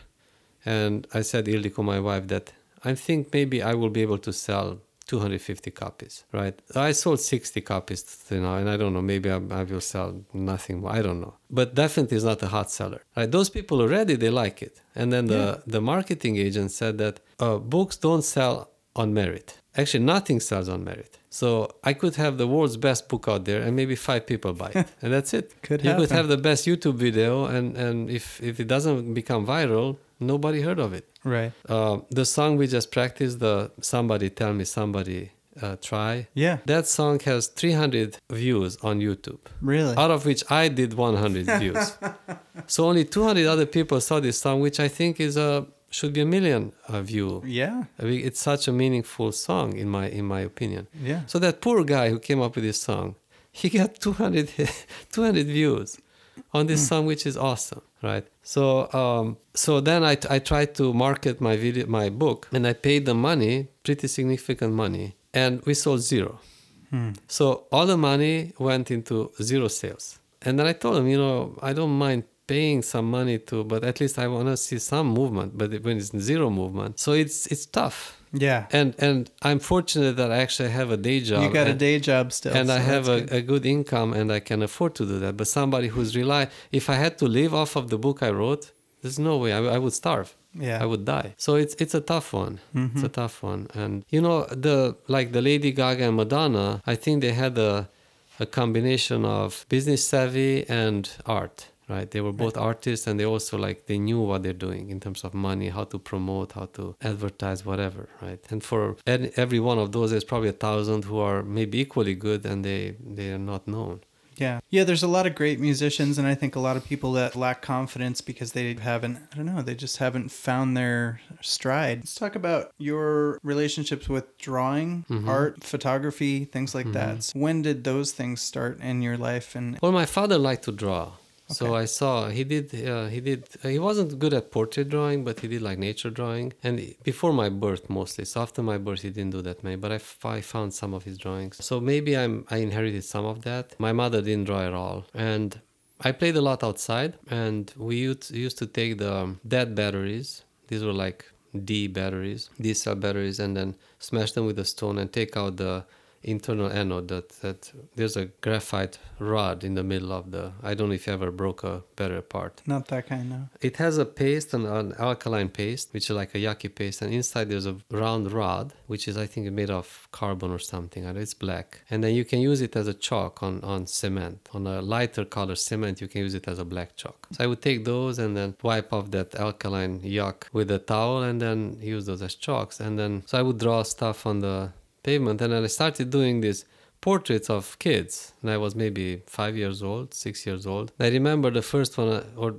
and i said ildiko my wife that i think maybe i will be able to sell 250 copies, right? I sold 60 copies you know, and I don't know, maybe I, I will sell nothing more. I don't know. But definitely it's not a hot seller, right? Those people already, they like it. And then the, Yeah. the marketing agent said that uh, books don't sell on merit. Actually, nothing sells on merit. So I could have the world's best book out there and maybe five people buy it. and that's it. Could you could have the best YouTube video and, and if, if it doesn't become viral, nobody heard of it. Right. Uh, the song we just practiced, the Somebody Tell Me Somebody uh, Try, Yeah. that song has 300 views on YouTube, Really. out of which I did 100 views. so only 200 other people saw this song, which I think is a should be a million uh, view. yeah. I mean, it's such a meaningful song in my in my opinion. Yeah. So that poor guy who came up with this song, he got 200, 200 views on this song, which is awesome, right? So um, so then I, I tried to market my video, my book, and I paid the money, pretty significant money, and we sold zero. So all the money went into zero sales. And then I told him, you know, I don't mind paying some money to, but at least I want to see some movement. But when it's zero movement, so it's it's tough. Yeah. And and I'm fortunate that I actually have a day job. You got a day job still. and I have a, a good income and I can afford to do that. But somebody who's rely, if I had to live off of the book I wrote, there's no way I, I would starve. Yeah. I would die. So it's it's a tough one. It's Mhm. a tough one. And you know the like the Lady Gaga and Madonna, I think they had a a combination of business savvy and art. Right, they were both artists, and they also like they knew what they're doing in terms of money, how to promote, how to advertise, whatever. Right, and for every one of those, there's probably a thousand who are maybe equally good, and they they are not known. Yeah. Yeah, there's a lot of great musicians and I think a lot of people that lack confidence because they haven't I don't know, they just haven't found their stride. Let's talk about your relationships with drawing, Mm-hmm. art, photography, things like that. So when did those things start in your life and Well, my father liked to draw. So I saw he did. Uh, he did. Uh, he wasn't good at portrait drawing, but he did like nature drawing. And before my birth, mostly. So after my birth, he didn't do that many. But I, f- I found some of his drawings. So maybe I'm. I inherited some of that. My mother didn't draw at all, and I played a lot outside. And we used, used to take the dead batteries. These were like D batteries, D cell batteries, and then smash them with a stone and take out the internal anode that, that there's a graphite rod in the middle of the i don't know if you ever broke a better part. not that kind of. It has a paste and an alkaline paste which is like a yucky paste and inside there's a round rod which is i think made of carbon or something and it's black. And then you can use it as a chalk on, on cement on a lighter color cement you can use it as a black chalk. So i would take those and then wipe off that alkaline yuck with a towel and then use those as chalks. And then so i would draw stuff on the and i started doing these portraits of kids and i was maybe five years old six years old i remember the first one uh, or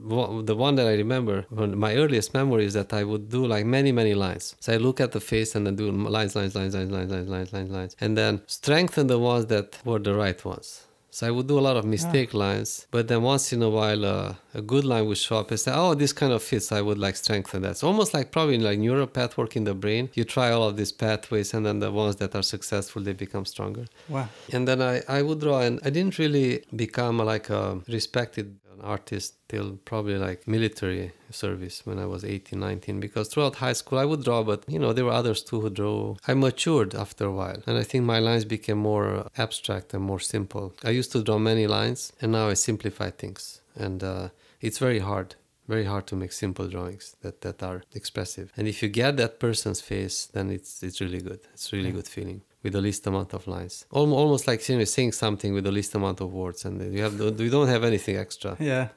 the one that i remember my earliest memory is that i would do like many many lines so i look at the face and then do lines lines lines lines lines lines lines lines lines and then strengthen the ones that were the right ones so I would do a lot of mistake lines, but then once in a while uh, a good line would show up and say, "Oh, this kind of fits." I would like strengthen that. So almost like probably like neural pathwork in the brain. You try all of these pathways, and then the ones that are successful they become stronger. wow. And then I, I would draw, and I didn't really become like a respected artist till probably like military service when I was 18, 19, because throughout high school I would draw, but you know, there were others too who drew. I matured after a while, and I think my lines became more abstract and more simple. I used to draw many lines, and now I simplify things, and uh, it's very hard. Very hard to make simple drawings that, that are expressive. And if you get that person's face, then it's it's really good. It's really good feeling with the least amount of lines. Almost like you know, saying something with the least amount of words, and you have you don't have anything extra. Yeah.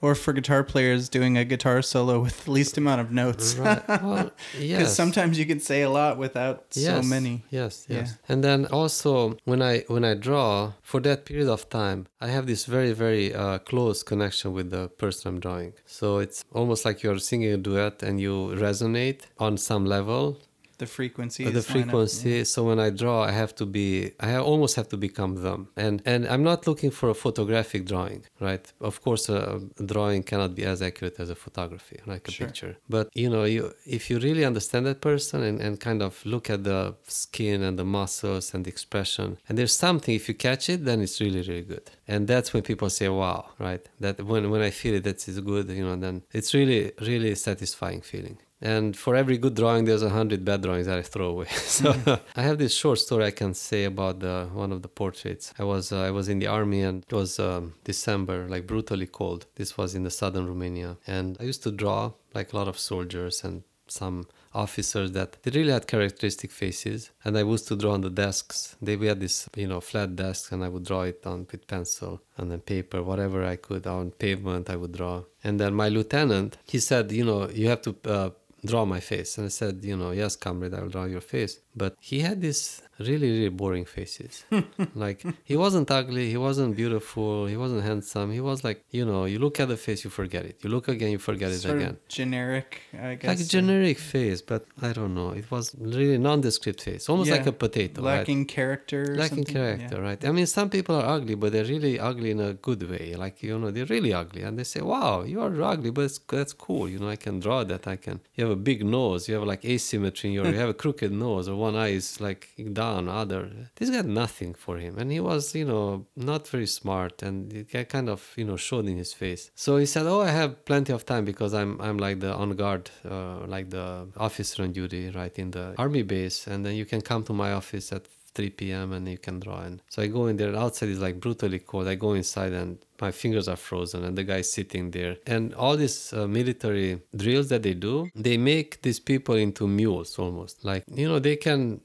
Or for guitar players doing a guitar solo with the least amount of notes. Right. Well, Because sometimes you can say a lot without so many. Yes, yes. Yeah. yes. And then also when I when I draw for that period of time, I have this very very uh, close connection with the person I'm drawing. So it's almost like you're singing a duet and you resonate on some level The frequency. The frequency so when i draw i have to be i almost have to become them. And and i'm not looking for a photographic drawing right? Of course a, a drawing cannot be as accurate as a photography like a Sure. picture. But you know you if you really understand that person and, and kind of look at the skin and the muscles and the expression and there's something if you catch it then it's really really good. And that's when people say wow right? That when when i feel it that is good you know then it's really really satisfying feeling and for every good drawing there's a hundred bad drawings that i throw away. So i have this short story i can say about the one of the portraits. I was uh, i was in the army and it was um, december like brutally cold. This was in the southern romania. And i used to draw like a lot of soldiers and some officers that they really had characteristic faces. And i used to draw on the desks. They we had this you know flat desks and i would draw it on with pencil and then paper. Whatever i could on pavement i would draw. And then my lieutenant he said you know you have to uh, draw my face. And i said you know yes comrade i will draw your face. But he had this really really boring faces like he wasn't ugly he wasn't beautiful he wasn't handsome he was like you know you look at the face you forget it you look again you forget it again generic, I guess. like a generic face but i don't know it was really nondescript face almost Yeah. like a potato right? lacking character. or lacking something? character Yeah. right i mean some people are ugly but they're really ugly in a good way like you know they're really ugly and they say wow you are ugly but it's, that's cool you know i can draw that i can you have a big nose you have like asymmetry in your you have a crooked nose or one eye is like down other this got nothing for him and he was you know not very smart and it kind of you know showed in his face so he said oh i have plenty of time because i'm i'm like the on guard uh, like the officer on duty right in the army base and then you can come to my office at 3 p.m. and you can draw. And so I go in there. Outside is like brutally cold. I go inside and my fingers are frozen, and the guy's sitting there. And all these uh, military drills that they do, they make these people into mules almost. Like you know, they can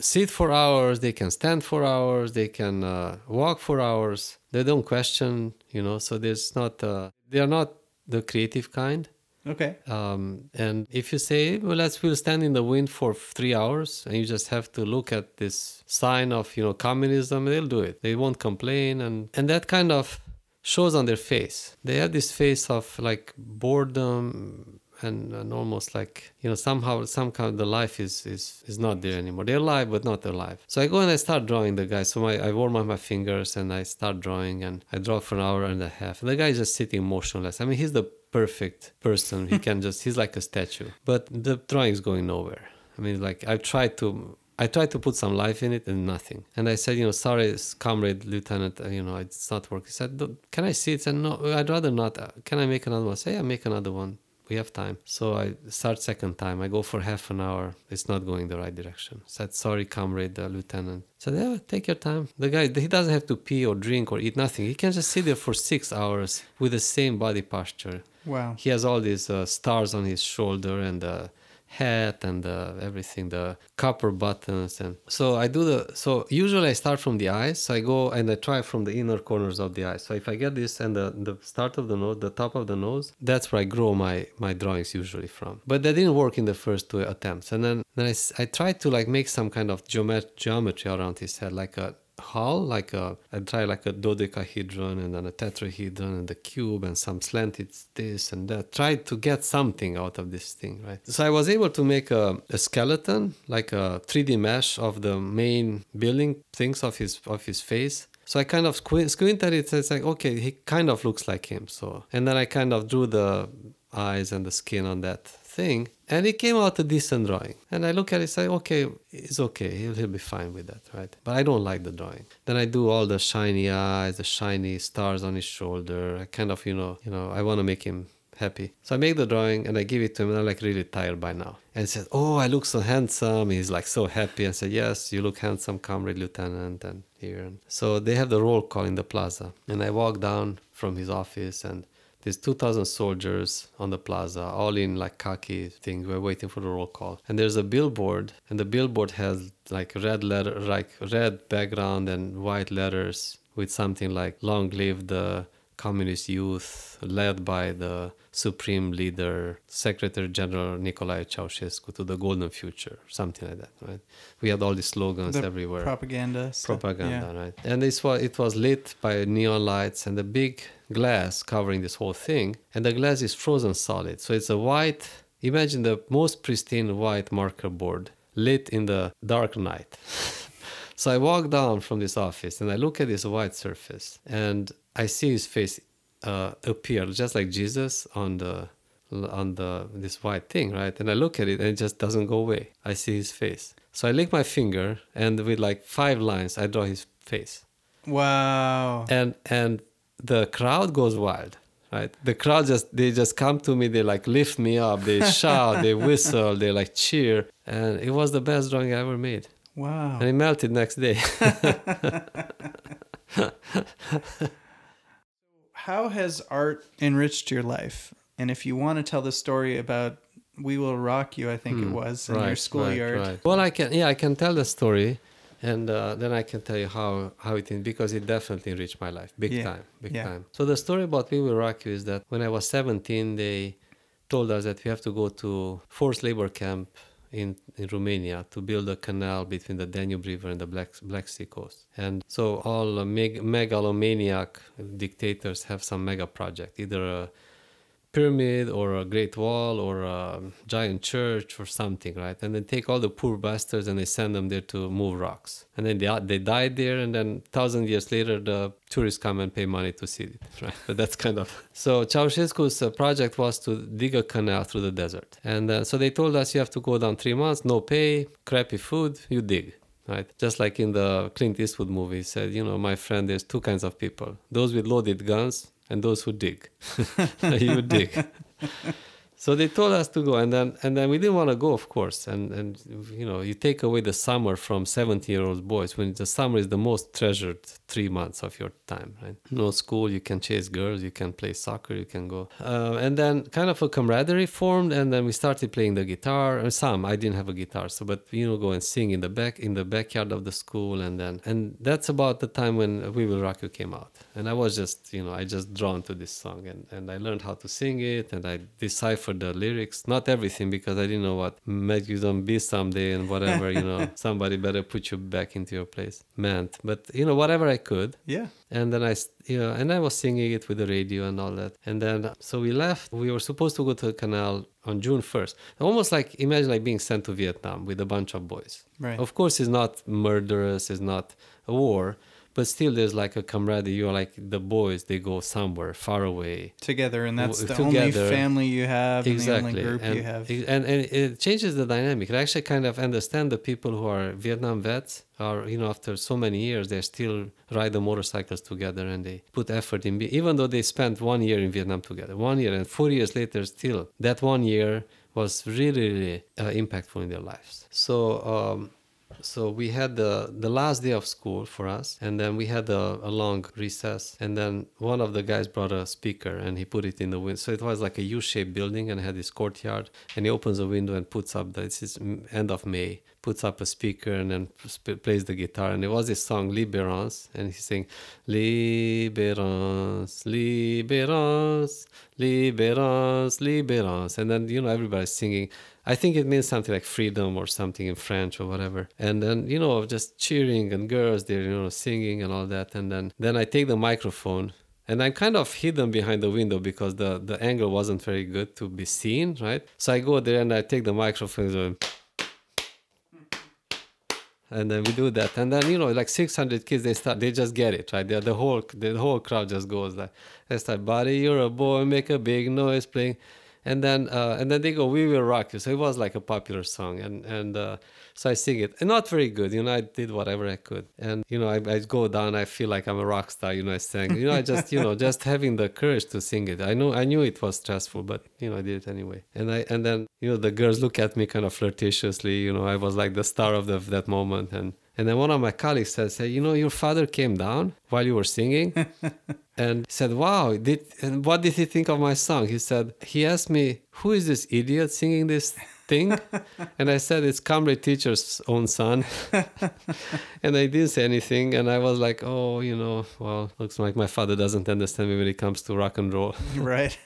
sit for hours, they can stand for hours, they can uh, walk for hours. They don't question, you know. So there's not. Uh, they are not the creative kind. Okay. Um, and if you say, well, let's we'll stand in the wind for three hours, and you just have to look at this sign of you know communism, they'll do it. They won't complain, and and that kind of shows on their face. They have this face of like boredom and, and almost like you know somehow some kind of the life is is is not there anymore. They're alive but not alive. So I go and I start drawing the guy. So my I warm up my fingers and I start drawing and I draw for an hour and a half. And the guy is just sitting motionless. I mean he's the perfect person. He can just he's like a statue. But the drawing is going nowhere. I mean like I've tried to I tried to put some life in it and nothing. And I said, you know, sorry, comrade, lieutenant, uh, you know, it's not working. He said, can I see it? Said, no, I'd rather not. Uh, Can I make another one? I said, yeah, make another one. We have time. So I start second time. I go for half an hour. It's not going the right direction. said, sorry, comrade, uh, lieutenant. said, yeah, take your time. The guy, he doesn't have to pee or drink or eat nothing. He can just sit there for six hours with the same body posture. Wow. He has all these uh, stars on his shoulder and the hat and uh, everything, the copper buttons. And so I do the, so usually I start from the eyes. So I go and I try from the inner corners of the eyes. So if I get this and the, the start of the nose, the top of the nose, that's where I grow my, my drawings usually from. But that didn't work in the first two attempts. And then, then I, I tried to like make some kind of geomet- geometry around his head, like a, hull like a I try like a dodecahedron and then a tetrahedron and a cube and some slanted this and that tried to get something out of this thing right so I was able to make a, a skeleton like a 3D mesh of the main building things of his of his face so I kind of squint, squint at it. It's like, okay, he kind of looks like him. So, and then I kind of drew the eyes and the skin on that thing, and it came out a decent drawing. And I look at it, say, okay, it's okay. He'll, he'll be fine with that, right? But I don't like the drawing. Then I do all the shiny eyes, the shiny stars on his shoulder. I kind of, you know, you know, I want to make him happy. So I make the drawing and I give it to him and I'm like really tired by now. And he said, Oh, I look so handsome. He's like so happy and said, Yes, you look handsome, comrade lieutenant and here. And so they have the roll call in the plaza. And I walk down from his office and there's 2,000 soldiers on the plaza, all in like khaki things. We're waiting for the roll call. And there's a billboard, and the billboard has like red letter, like red background and white letters with something like "Long live the communist youth," led by the supreme leader, Secretary General Nicolae Ceausescu, to the golden future, something like that. Right? We had all these slogans The everywhere propaganda. stuff. propaganda, right? And this was it was lit by neon lights and a big glass covering this whole thing, and the glass is frozen solid. So it's a white. Imagine the most pristine white marker board lit in the dark night. so I walk down from this office and I look at this white surface and I see his face uh, appear just like Jesus on the on the this white thing, right? And I look at it and it just doesn't go away. I see his face. So I lick my finger and with like five lines I draw his face. Wow. And and the crowd goes wild, right? The crowd just they just come to me, they like lift me up, they shout, they whistle, they like cheer, and it was the best drawing I ever made. Wow. And it melted next day. How has art enriched your life? And if you want to tell the story about We Will Rock You, I think it was, in your schoolyard. Hmm. Right, Well, I can, yeah, I can tell the story, and uh, then I can tell you how how it is because it definitely enriched my life, big Yeah, time, big yeah. time. So the story about We Will Rock You is that when I was 17, they told us that we have to go to forced labor camp in, in Romania to build a canal between the Danube River and the Black, Black Sea coast. And so all meg- megalomaniac dictators have some mega project, either a pyramid or a great wall or a giant church or something, right? And then take all the poor bastards and they send them there to move rocks. And then they, they died there, and then thousand years later, the tourists come and pay money to see it, right? But that's kind of so. Ceausescu's uh, project was to dig a canal through the desert, and uh, so they told us you have to go down three months, no pay, crappy food, you dig. Right, just like in the Clint Eastwood movie, he said, you know, my friend, there's two kinds of people: those with loaded guns and those who dig. you dig. So they told us to go, and then and then we didn't want to go, of course. And and you know, you take away the summer from 17 year old boys when the summer is the most treasured three months of your time, right? No school, you can chase girls, you can play soccer, you can go, uh, and then kind of a camaraderie formed, and then we started playing the guitar. And some I didn't have a guitar, so but you know, go and sing in the back in the backyard of the school, and then and that's about the time when We Will Rock You came out, and I was just you know I just drawn to this song, and and I learned how to sing it, and I deciphered the lyrics, not everything because I didn't know what make you don't be someday and whatever you know somebody better put you back into your place meant, but you know whatever I could, Yeah. and then I you know, and I was singing it with the radio and all that. And then, uh, so we left. We were supposed to go to the canal on June 1st. Almost like, imagine like being sent to Vietnam with a bunch of boys. Right. Of course, it's not murderous, it's not a war, but still there's like a camaraderie. You're like the boys, they go somewhere far away. Together, and that's the Together. only family you have, and the only group and, you have. and and it changes the dynamic. I actually kind of understand the people who are Vietnam vets are you know after so many years they still ride the motorcycles together and they put effort in. Even though they spent one year in Vietnam together, one year and four years later, still that one year was really really uh, impactful in their lives. So. Um, so we had the the last day of school for us and then we had a, a long recess. And then one of the guys brought a speaker and he put it in the window so it was like a u-shaped building and had this courtyard and he opens a window and puts up the it's end of may puts up a speaker and then sp- plays the guitar and it was this song libérance and he's saying libérance libérance libérance libérance and then you know everybody's singing I think it means something like freedom or something in French or whatever. And then, you know, just cheering and girls they're, you know, singing and all that. And then, then I take the microphone and I'm kind of hidden behind the window because the, the angle wasn't very good to be seen, right? So I go there and I take the microphone and and then we do that. And then you know like 600 kids they start they just get it right? The, whole the whole crowd just goes like they start buddy you're a boy make a big noise playing and then uh, and then they go we will rock you. So it was like a popular song and and uh, so i sing it. And not very good you know i did whatever i could. And you know I, I go down i feel like i'm a rock star you know i sang. You know i just you know just having the courage to sing it. I know i knew it was stressful but you know i did it anyway. And i and then you know the girls look at me kind of flirtatiously you know i was like the star of the, that moment and and then one of my colleagues said, "Hey, you know, your father came down while you were singing, and said, "Wow, did and what did he think of my song?" He said, "He asked me, who is this idiot singing this thing?" and I said, "It's comrade teacher's own son." and I didn't say anything, and I was like, "Oh, you know, well, looks like my father doesn't understand me when it comes to rock and roll." right.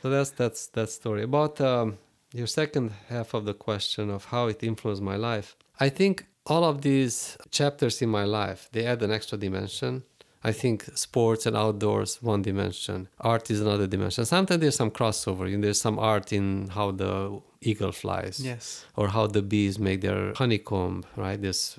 so that's that's that story about um, your second half of the question of how it influenced my life i think all of these chapters in my life they add an extra dimension. I think sports and outdoors one dimension. Art is another dimension. Sometimes there's some crossover. Know, there's some art in how the eagle flies yes. or how the bees make their honeycomb right? This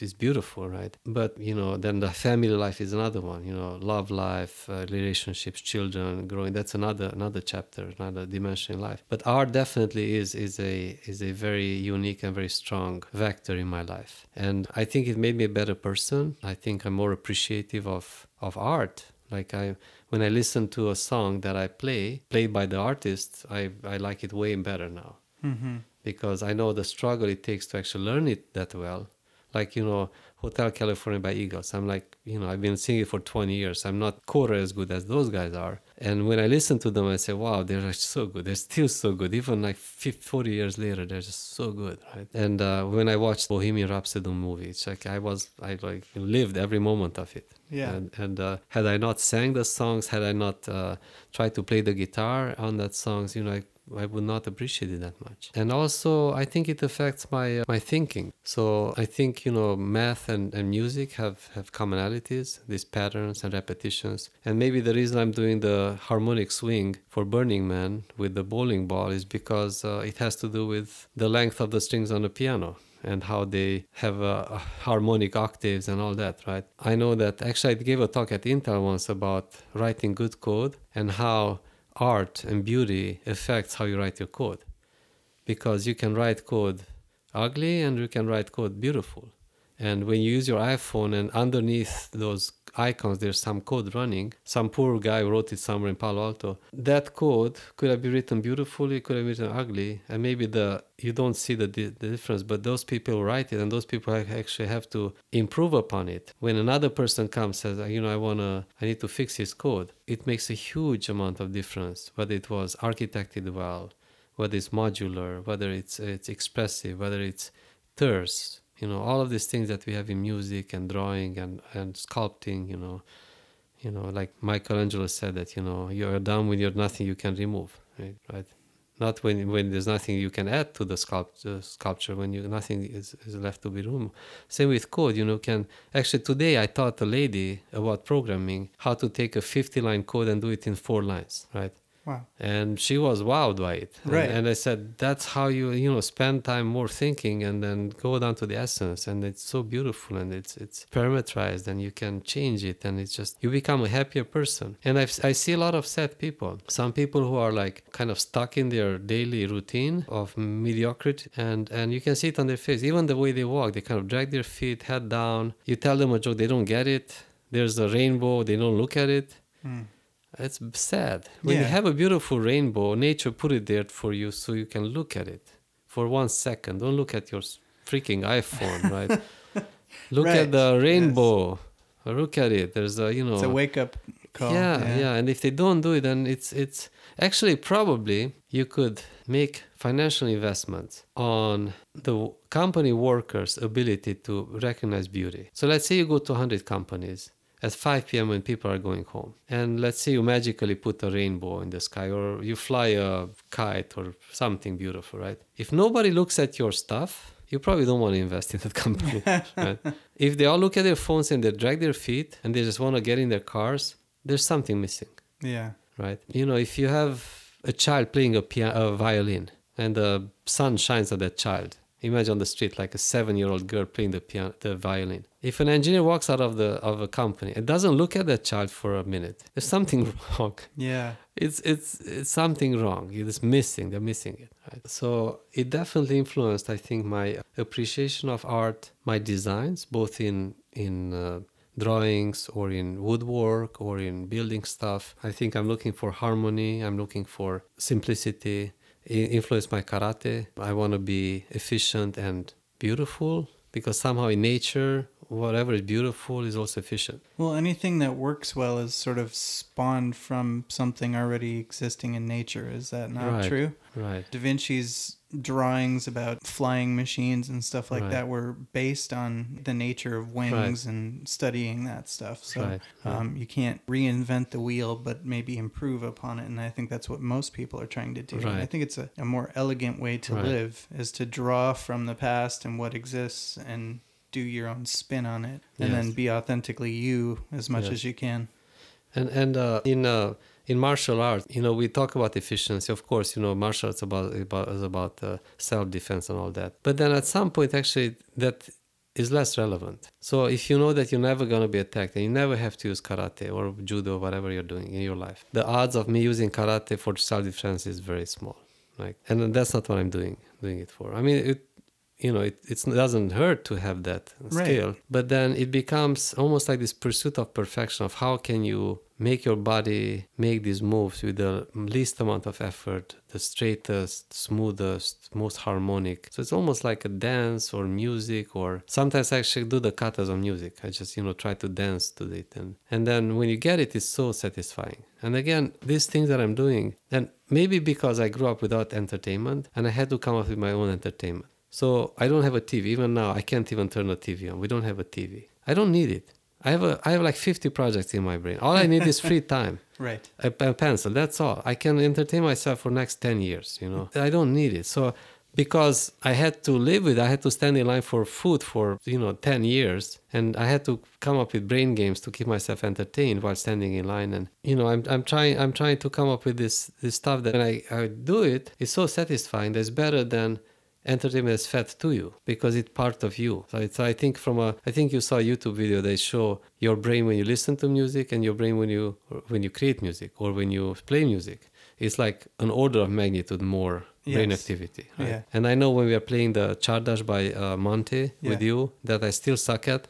is beautiful right? But you know then the family life is another one you know love life uh, relationships children growing. That's another another chapter another dimension in life. But art definitely is is a is a very unique and very strong vector in my life. And i think it made me a better person. I think i'm more appreciative of of art Like I, when I listen to a song that I play, played by the artist, I I like it way better now Mm-hmm. because I know the struggle it takes to actually learn it that well. Like you know, Hotel California by Eagles. I'm like, you know, I've been singing for 20 years. I'm not quarter as good as those guys are. And when I listen to them, I say, wow, they're so good. They're still so good. Even like 50, 40 years later, they're just so good, right? And uh, when I watched Bohemian Rhapsody movie, it's like I was, I like lived every moment of it. Yeah. And, and uh, had I not sang the songs, had I not uh, tried to play the guitar on that songs, you know, I, I would not appreciate it that much. And also, I think it affects my uh, my thinking. So I think you know, math and, and music have have commonalities, these patterns and repetitions. And maybe the reason I'm doing the harmonic swing for Burning Man with the bowling ball is because uh, it has to do with the length of the strings on the piano and how they have uh, harmonic octaves and all that, right? I know that actually I gave a talk at Intel once about writing good code and how art and beauty affects how you write your code. Because you can write code ugly and you can write code beautiful. And when you use your iPhone and underneath those icons there's some code running, some poor guy wrote it somewhere in Palo Alto. That code could have been written beautifully, could have been written ugly, and maybe the you don't see the, the difference, but those people write it and those people actually have to improve upon it. When another person comes says, you know, I wanna I need to fix his code, it makes a huge amount of difference, whether it was architected well, whether it's modular, whether it's it's expressive, whether it's terse, you know, all of these things that we have in music and drawing and, and sculpting, you know, you know, like Michelangelo said that, you know, you're done when you're nothing you can remove, right? Right. Not when when there's nothing you can add to the sculpt, uh, sculpture, when you nothing is, is left to be removed. Same with code, you know, can actually today I taught a lady about programming how to take a 50 line code and do it in four lines, right? Wow. and she was wowed by it. And- Right. and, i said that's how you you know spend time more thinking and then go down to the essence. And it's so beautiful and it's it's parameterized and you can change it and it's just you become a happier person. And I've, i see a lot of sad people. Some people who are like kind of stuck in their daily routine of mediocrity and and you can see it on their face. Even the way they walk they kind of drag their feet head down. You tell them a joke they don't get it. There's a rainbow they don't look at it. Mm. It's sad. When you have a beautiful rainbow, nature put it there for you so you can look at it for one second. Don't look at your freaking iPhone, right? look Right, at the rainbow. Look at it. There's a, you know. It's a wake up call. yeah, yeah, And if they don't do it, then it's it's actually probably you could make financial investments on the company workers' ability to recognize beauty. So let's say you go to 100 companies at 5 p.m. when people are going home, and let's say you magically put a rainbow in the sky, or you fly a kite or something beautiful, right? If nobody looks at your stuff, you probably don't want to invest in that company. right? If they all look at their phones and they drag their feet and they just want to get in their cars, there's something missing, Yeah. right? You know, if you have a child playing a, pia- a violin and the sun shines on that child, imagine on the street like a seven-year-old girl playing the piano, the violin. If an engineer walks out of the of a company and doesn't look at that child for a minute, there's something wrong. Yeah. it's it's it's something wrong. It's missing. They're missing it right? So it definitely influenced i think my appreciation of art my designs both in in uh, drawings or in woodwork or in building stuff. I think i'm looking for harmony. I'm looking for simplicity. it influenced my karate i want to be efficient and beautiful because somehow in nature whatever is beautiful is also efficient Well, anything that works well is sort of spawned from something already existing in nature. Is that not Right. true? right Da Vinci's drawings about flying machines and stuff like Right. that were based on the nature of wings and studying that stuff. So Right, right. Um, you can't reinvent the wheel, but maybe improve upon it. And I think that's what most people are trying to do. I think it's a, a more elegant way to Right. live is to draw from the past and what exists and do your own spin on it and then be authentically you as much Yes. as you can. And and uh, in uh, in martial arts, you know, we talk about efficiency. Of course, you know, martial arts about about is about uh, self defense and all that. But then at some point, actually, that is less relevant. So if you know that you're never gonna be attacked and you never have to use karate or judo, whatever you're doing in your life, the odds of me using karate for self defense is very small. Like, and that's not what I'm doing doing it for. I mean, it. You know, it it's, doesn't hurt to have that Right. skill, but then it becomes almost like this pursuit of perfection of how can you make your body make these moves with the least amount of effort, the straightest, smoothest, most harmonic. So it's almost like a dance or music or sometimes I actually do the katas on music. I just, you know, try to dance to it and and then when you get it it's so satisfying. And again, these things that I'm doing, and maybe because I grew up without entertainment and I had to come up with my own entertainment. So I don't have a TV. Even now, I can't even turn the TV on. We don't have a TV. I don't need it. I have a I have like 50 projects in my brain. All I need is free time. Right. A, a pencil. That's all. I can entertain myself for next 10 years. You know, I don't need it. So because I had to live with, it, I had to stand in line for food for you know 10 years, and I had to come up with brain games to keep myself entertained while standing in line. And you know, I'm I'm trying I'm trying to come up with this this stuff that when I, I do it, it's so satisfying. That's better than entertainment is fed to you because it's part of you. So it's I think from a I think you saw a YouTube video they show your brain when you listen to music and your brain when you when you create music or when you play music. It's like an order of magnitude more brain activity. Right? Yeah. And I know when we are playing the Csárdás by uh, Monti with you that I still suck at.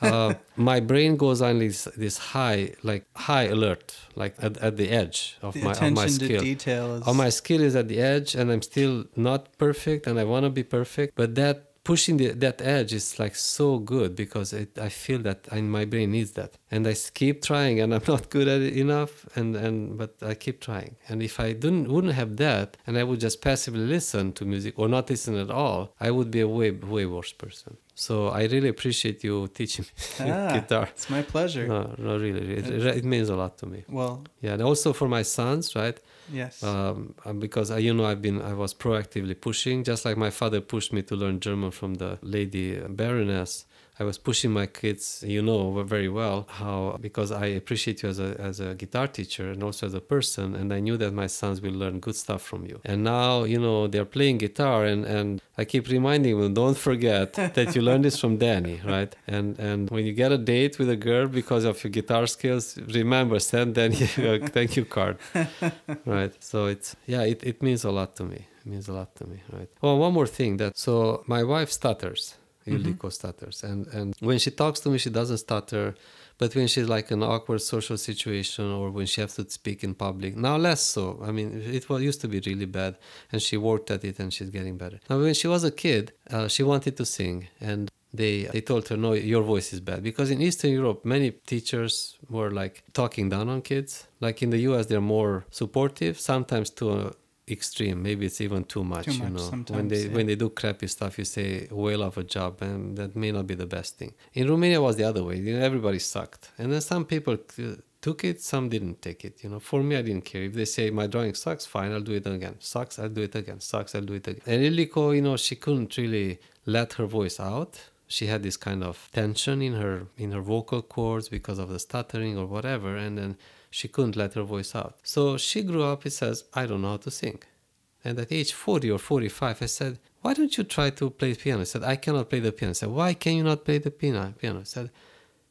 Uh, my brain goes on this this high like high alert like at, at the edge of The my of attention my to skill. detail is Oh, my skill is at the edge, and I'm still not perfect, and I want to be perfect. But that pushing the, that edge is like so good because it, I feel that I, my brain needs that, and I keep trying, and I'm not good at it enough, and and but I keep trying. And if I didn't wouldn't have that, and I would just passively listen to music or not listen at all, I would be a way way worse person. So I really appreciate you teaching me Ah, guitar. It's my pleasure. No, no, really, it, it means a lot to me. Well, Yeah, and also for my sons, right? yes. um, uh, because I, you know I've been I was proactively pushing, just like my father pushed me to learn German from the lady Baroness. I was pushing my kids, you know very well how because I appreciate you as a as a guitar teacher and also as a person, and I knew that my sons will learn good stuff from you. And now you know they're playing guitar, and and I keep reminding them, don't forget that you learned this from Danny, right? And and when you get a date with a girl because of your guitar skills, remember send Danny a thank you card. Right? So it's yeah it, it means a lot to me. It means a lot to me right? Oh one more thing that so my wife stutters Ildiko stutters and and when she talks to me she doesn't stutter but when she's like in an awkward social situation or when she has to speak in public now less so. I mean it was used to be really bad and she worked at it and she's getting better. Now when she was a kid uh, she wanted to sing and they they told her no your voice is bad. Because in eastern europe many teachers were like talking down on kids. Like in the us they're more supportive sometimes to a extreme. Maybe it's even too much, Too you much know. when they yeah. when they do crappy stuff you say whale of a job and that may not be the best thing. In romania was the other way. You know, everybody sucked. And then some people uh, took it some didn't take it you know. For me i didn't care. If they say my drawing sucks fine i'll do it again. Sucks i'll do it again. Sucks i'll do it again. And Ildiko, you know she couldn't really let her voice out. She had this kind of tension in her in her vocal cords because of the stuttering or whatever. And then she couldn't let her voice out. So she grew up it says i don't know how to sing. And at age 40 or 45 i said why don't you try to play piano? I said i cannot play the piano. I said why can you not play the piano piano? I said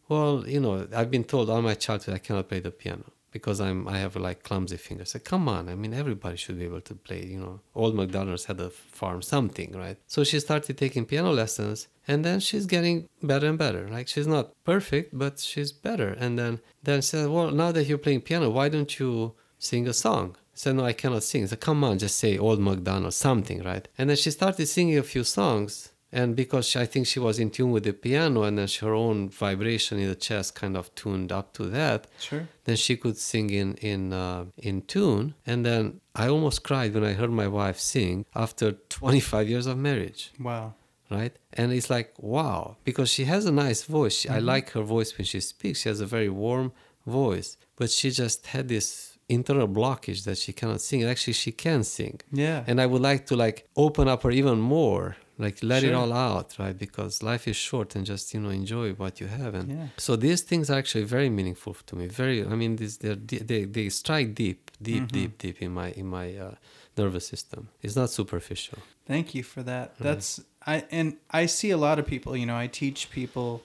well you know i've been told all my childhood i cannot play the piano because i'm i have like clumsy fingers. Said come on i mean everybody should be able to play you know. Old mcdonald's had a farm something right? So she started taking piano lessons and then she's getting better and better. Like she's not perfect but she's better. And then then she said well now that you're playing piano why don't you sing a song? I said no i cannot sing. Said come on just say old mcdonald something right? And then she started singing a few songs. And because she, I think she was in tune with the piano and then she- her own vibration in the chest kind of tuned up to that, Sure. then she could sing in in uh, in tune. And then I almost cried when I heard my wife sing after 25 years of marriage, Wow. Right? And it's like wow, because she has a nice voice. She, I like her voice when she speaks. She has a very warm voice, but she just had this internal blockage that she cannot sing. Actually, she can sing Yeah. and i would like to like open up her even more like let it all out right because life is short and just you know enjoy what you have and Yeah. so these things are actually very meaningful to me very i mean these they they strike deep deep Mm-hmm. deep deep in my in my uh, nervous system. It's not superficial. Thank you for that. Mm-hmm. That's I and I see a lot of people, you know, I teach people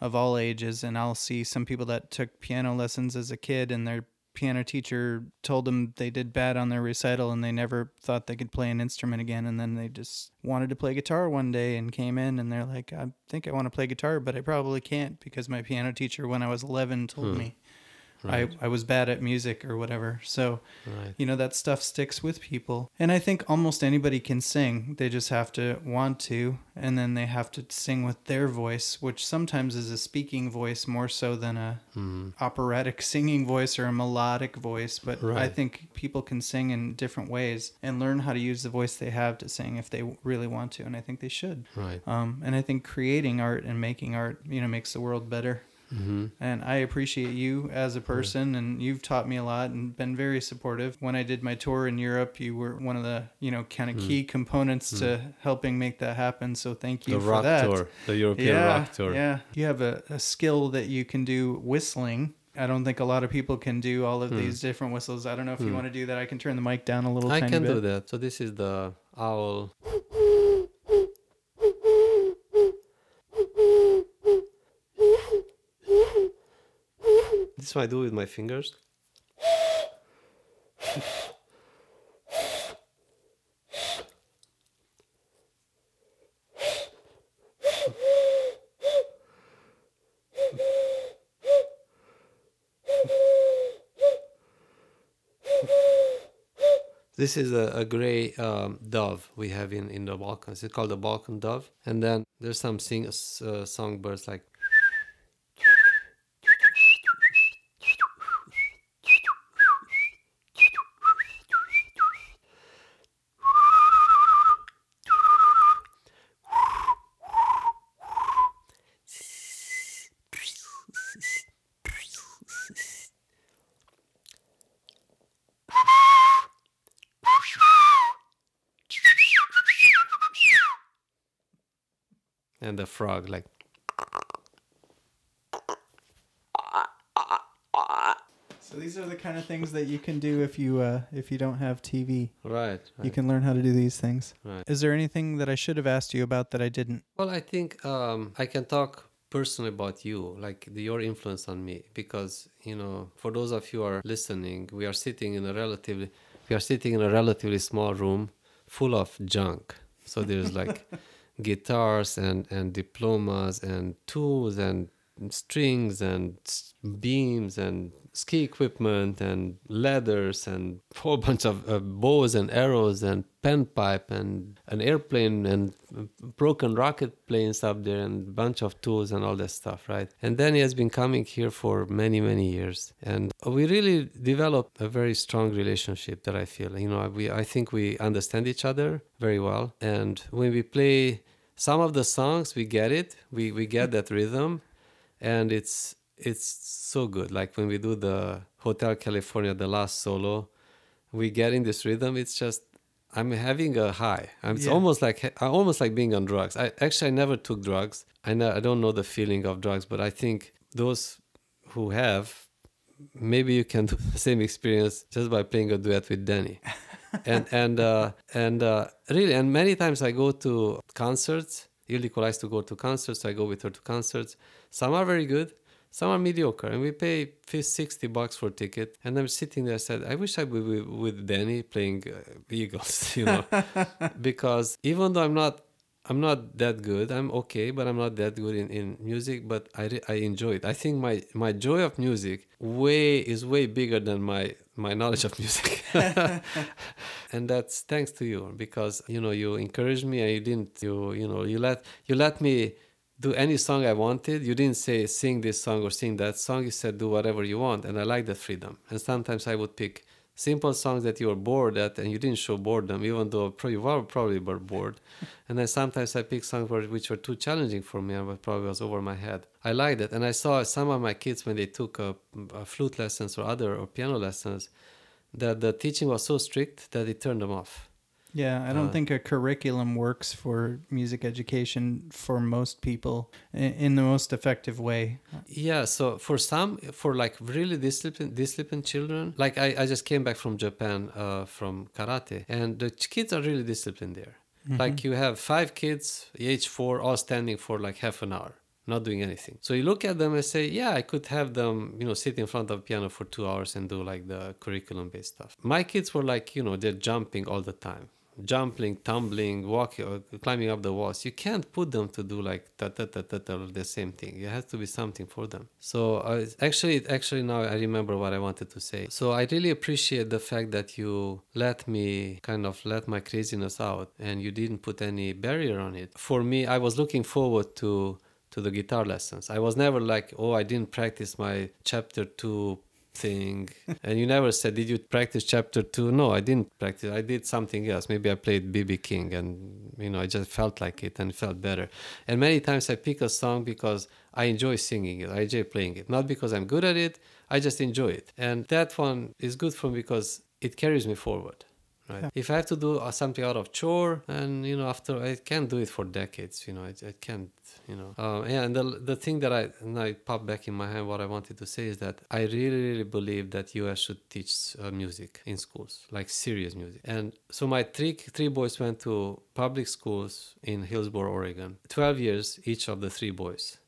of all ages and I'll see some people that took piano lessons as a kid and their piano teacher told them they did bad on their recital and they never thought they could play an instrument again and then they just wanted to play guitar one day and came in and they're like I think I want to play guitar but I probably can't because my piano teacher when I was 11 told hmm. me Right. I, I was bad at music or whatever. So, Right. you know, that stuff sticks with people. And I think almost anybody can sing. They just have to want to, and then they have to sing with their voice, which sometimes is a speaking voice more so than a Mhm. operatic singing voice or a melodic voice. But I think people can sing in different ways and learn how to use the voice they have to sing if they really want to. And I think they should. Right. Um, and I think creating art and making art, you know, makes the world better. Hmm And I appreciate you as a person, and you've taught me a lot and been very supportive. When I did my tour in Europe, you were one of the, you know, kind of hmm. key components to hmm. helping make that happen. So thank you The for rock that. tour, the European yeah, rock tour. yeah. You have a, a skill that you can do whistling. I don't think a lot of people can do all of these hmm. different whistles. I don't know if you want to do that. I can turn the mic down a little bit. I can bit. do that. So this is the owl. This is what I do with my fingers. This is a, a gray um, dove we have in, in the Balkans. It's called the Balkan dove. And then there's some sing, uh, songbirds like. The frog like. So these are the kind of things that you can do if you uh, if you don't have TV. Right. You can learn how to do these things. right. Is there anything that I should have asked you about that I didn't? Well, I think um, I can talk personally about you, like the, your influence on me, because you know, for those of you are listening, we are sitting in a relatively, we are sitting in a relatively small room, full of junk. So there's like guitars and and diplomas and tools and strings and beams and ski equipment and ladders and whole bunch of uh, bows and arrows and pan pipe and an airplane and broken rocket planes up there and bunch of tools and all that stuff right? And then he has been coming here for many many years. And we really developed a very strong relationship that i feel you know we i think we understand each other very well. And when we play some of the songs we get it. We we get that rhythm and it's it's so good. Like when we do the hotel california the last solo we get in this rhythm. It's just i'm having a high. I'm, it's Yeah. almost like I almost like being on drugs. I actually i never took drugs. I know i don't know the feeling of drugs but i think those who have maybe you can do the same experience just by playing a duet with danny. And and uh, and uh, really and many times i go to concerts. Ildiko likes to go to concerts. So i go with her to concerts some are very good some are mediocre and we pay 50, 60 bucks for a ticket and i'm sitting there I said i wish i would be with danny playing uh, eagles you know? Because even though i'm not i'm not that good i'm okay but i'm not that good in, in music but I, re- I enjoy it. I think my my joy of music way is way bigger than my my knowledge of music. And that's thanks to you because you know you encouraged me and you didn't you you know you let you let me do any song I wanted. You didn't say sing this song or sing that song. You said do whatever you want, and I like that freedom. And sometimes I would pick simple songs that you were bored at, and you didn't show boredom, even though you were probably were bored. and then sometimes I picked songs which were too challenging for me, and probably was over my head. I liked it, and I saw some of my kids when they took uh, uh, flute lessons or other or piano lessons, that the teaching was so strict that it turned them off. Yeah, I don't Uh, think a curriculum works for music education for most people in, the most effective way. Yeah, so for some, for like really disciplined, disciplined children, like I, I just came back from Japan uh, from karate, and the kids are really disciplined there. Like you have five kids, age four, all standing for like half an hour, not doing anything. So you look at them and say, yeah, I could have them, you know, sit in front of piano for two hours and do like the curriculum based stuff. My kids were like, you know, they're jumping all the time. Jumping, tumbling, walking, or climbing up the walls. You can't put them to do like ta ta ta ta ta the same thing. It has to be something for them. So uh, actually, actually now I remember what I wanted to say. So I really appreciate the fact that you let me kind of let my craziness out, and you didn't put any barrier on it. For me, I was looking forward to to the guitar lessons. I was never like, oh, I didn't practice my chapter two thing. and you never said, did you practice chapter two? No, I didn't practice. I did something else. Maybe I played BB King and, you know, I just felt like it and felt better. And many times I pick a song because I enjoy singing it. I enjoy playing it. Not because I'm good at it. I just enjoy it. And that one is good for me because it carries me forward right yeah. if i have to do uh, something out of chore and you know after i can't do it for decades you know i, I can't you know uh, yeah and the, the thing that i now it popped back in my head what i wanted to say is that i really really believe that us should teach uh, music in schools like serious music and so my three three boys went to public schools in hillsboro oregon 12 years each of the three boys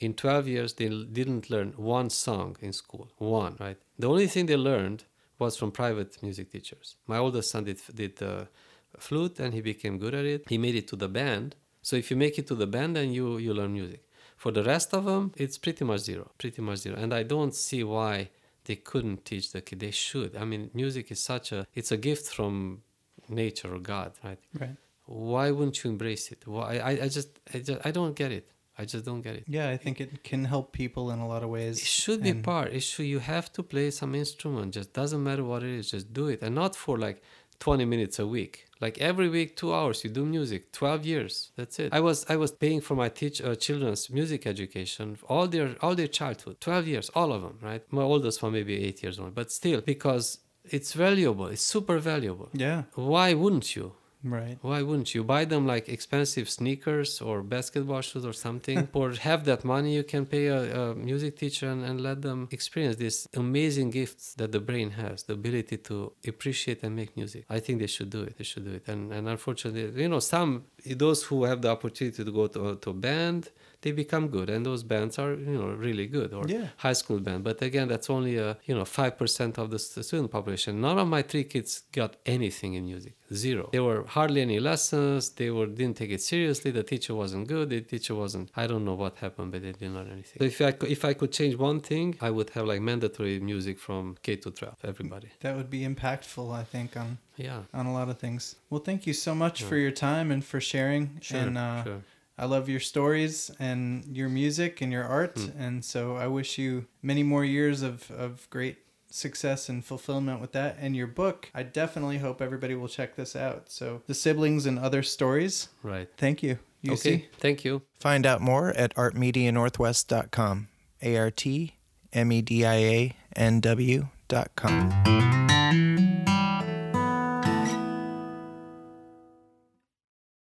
in 12 years they didn't learn one song in school one right the only thing they learned was from private music teachers. My oldest son did did uh, flute and he became good at it. He made it to the band. So if you make it to the band, then you you learn music. For the rest of them, it's pretty much zero, pretty much zero. And I don't see why they couldn't teach the kid. They should. I mean, music is such a it's a gift from nature or God, right? Right. Why wouldn't you embrace it? Why I, I just I just I don't get it. I just don't get it. Yeah, I think it can help people in a lot of ways. It should be part. It should. You have to play some instrument. Just doesn't matter what it is. Just do it, and not for like 20 minutes a week. Like every week, two hours. You do music. 12 years. That's it. I was I was paying for my teach uh, children's music education all their all their childhood. 12 years, all of them. Right. My oldest one maybe eight years old, but still because it's valuable. It's super valuable. Yeah. Why wouldn't you? Right. Why wouldn't you buy them like expensive sneakers or basketball shoes or something? or have that money you can pay a, a music teacher and, and, let them experience these amazing gifts that the brain has, the ability to appreciate and make music. I think they should do it. They should do it. And and unfortunately, you know, some those who have the opportunity to go to, to a band, they become good and those bands are you know really good or yeah. high school band. But again that's only a you know 5% of the student population. None of my three kids got anything in music. Zero. There were hardly any lessons. They were didn't take it seriously. The teacher wasn't good. The teacher wasn't i don't know what happened but they didn't learn anything. So if i could, if i could change one thing i would have like mandatory music from k to 12 everybody. That would be impactful i think on yeah. on a lot of things. Well thank you so much yeah. for your time and for sharing sure, and uh, sure. I love your stories and your music and your art. Mm. And so I wish you many more years of, of great success and fulfillment with that. And your book, I definitely hope everybody will check this out. So, The Siblings and Other Stories. Right. Thank you. You okay. Thank you. Find out more at artmedianorthwest.com. A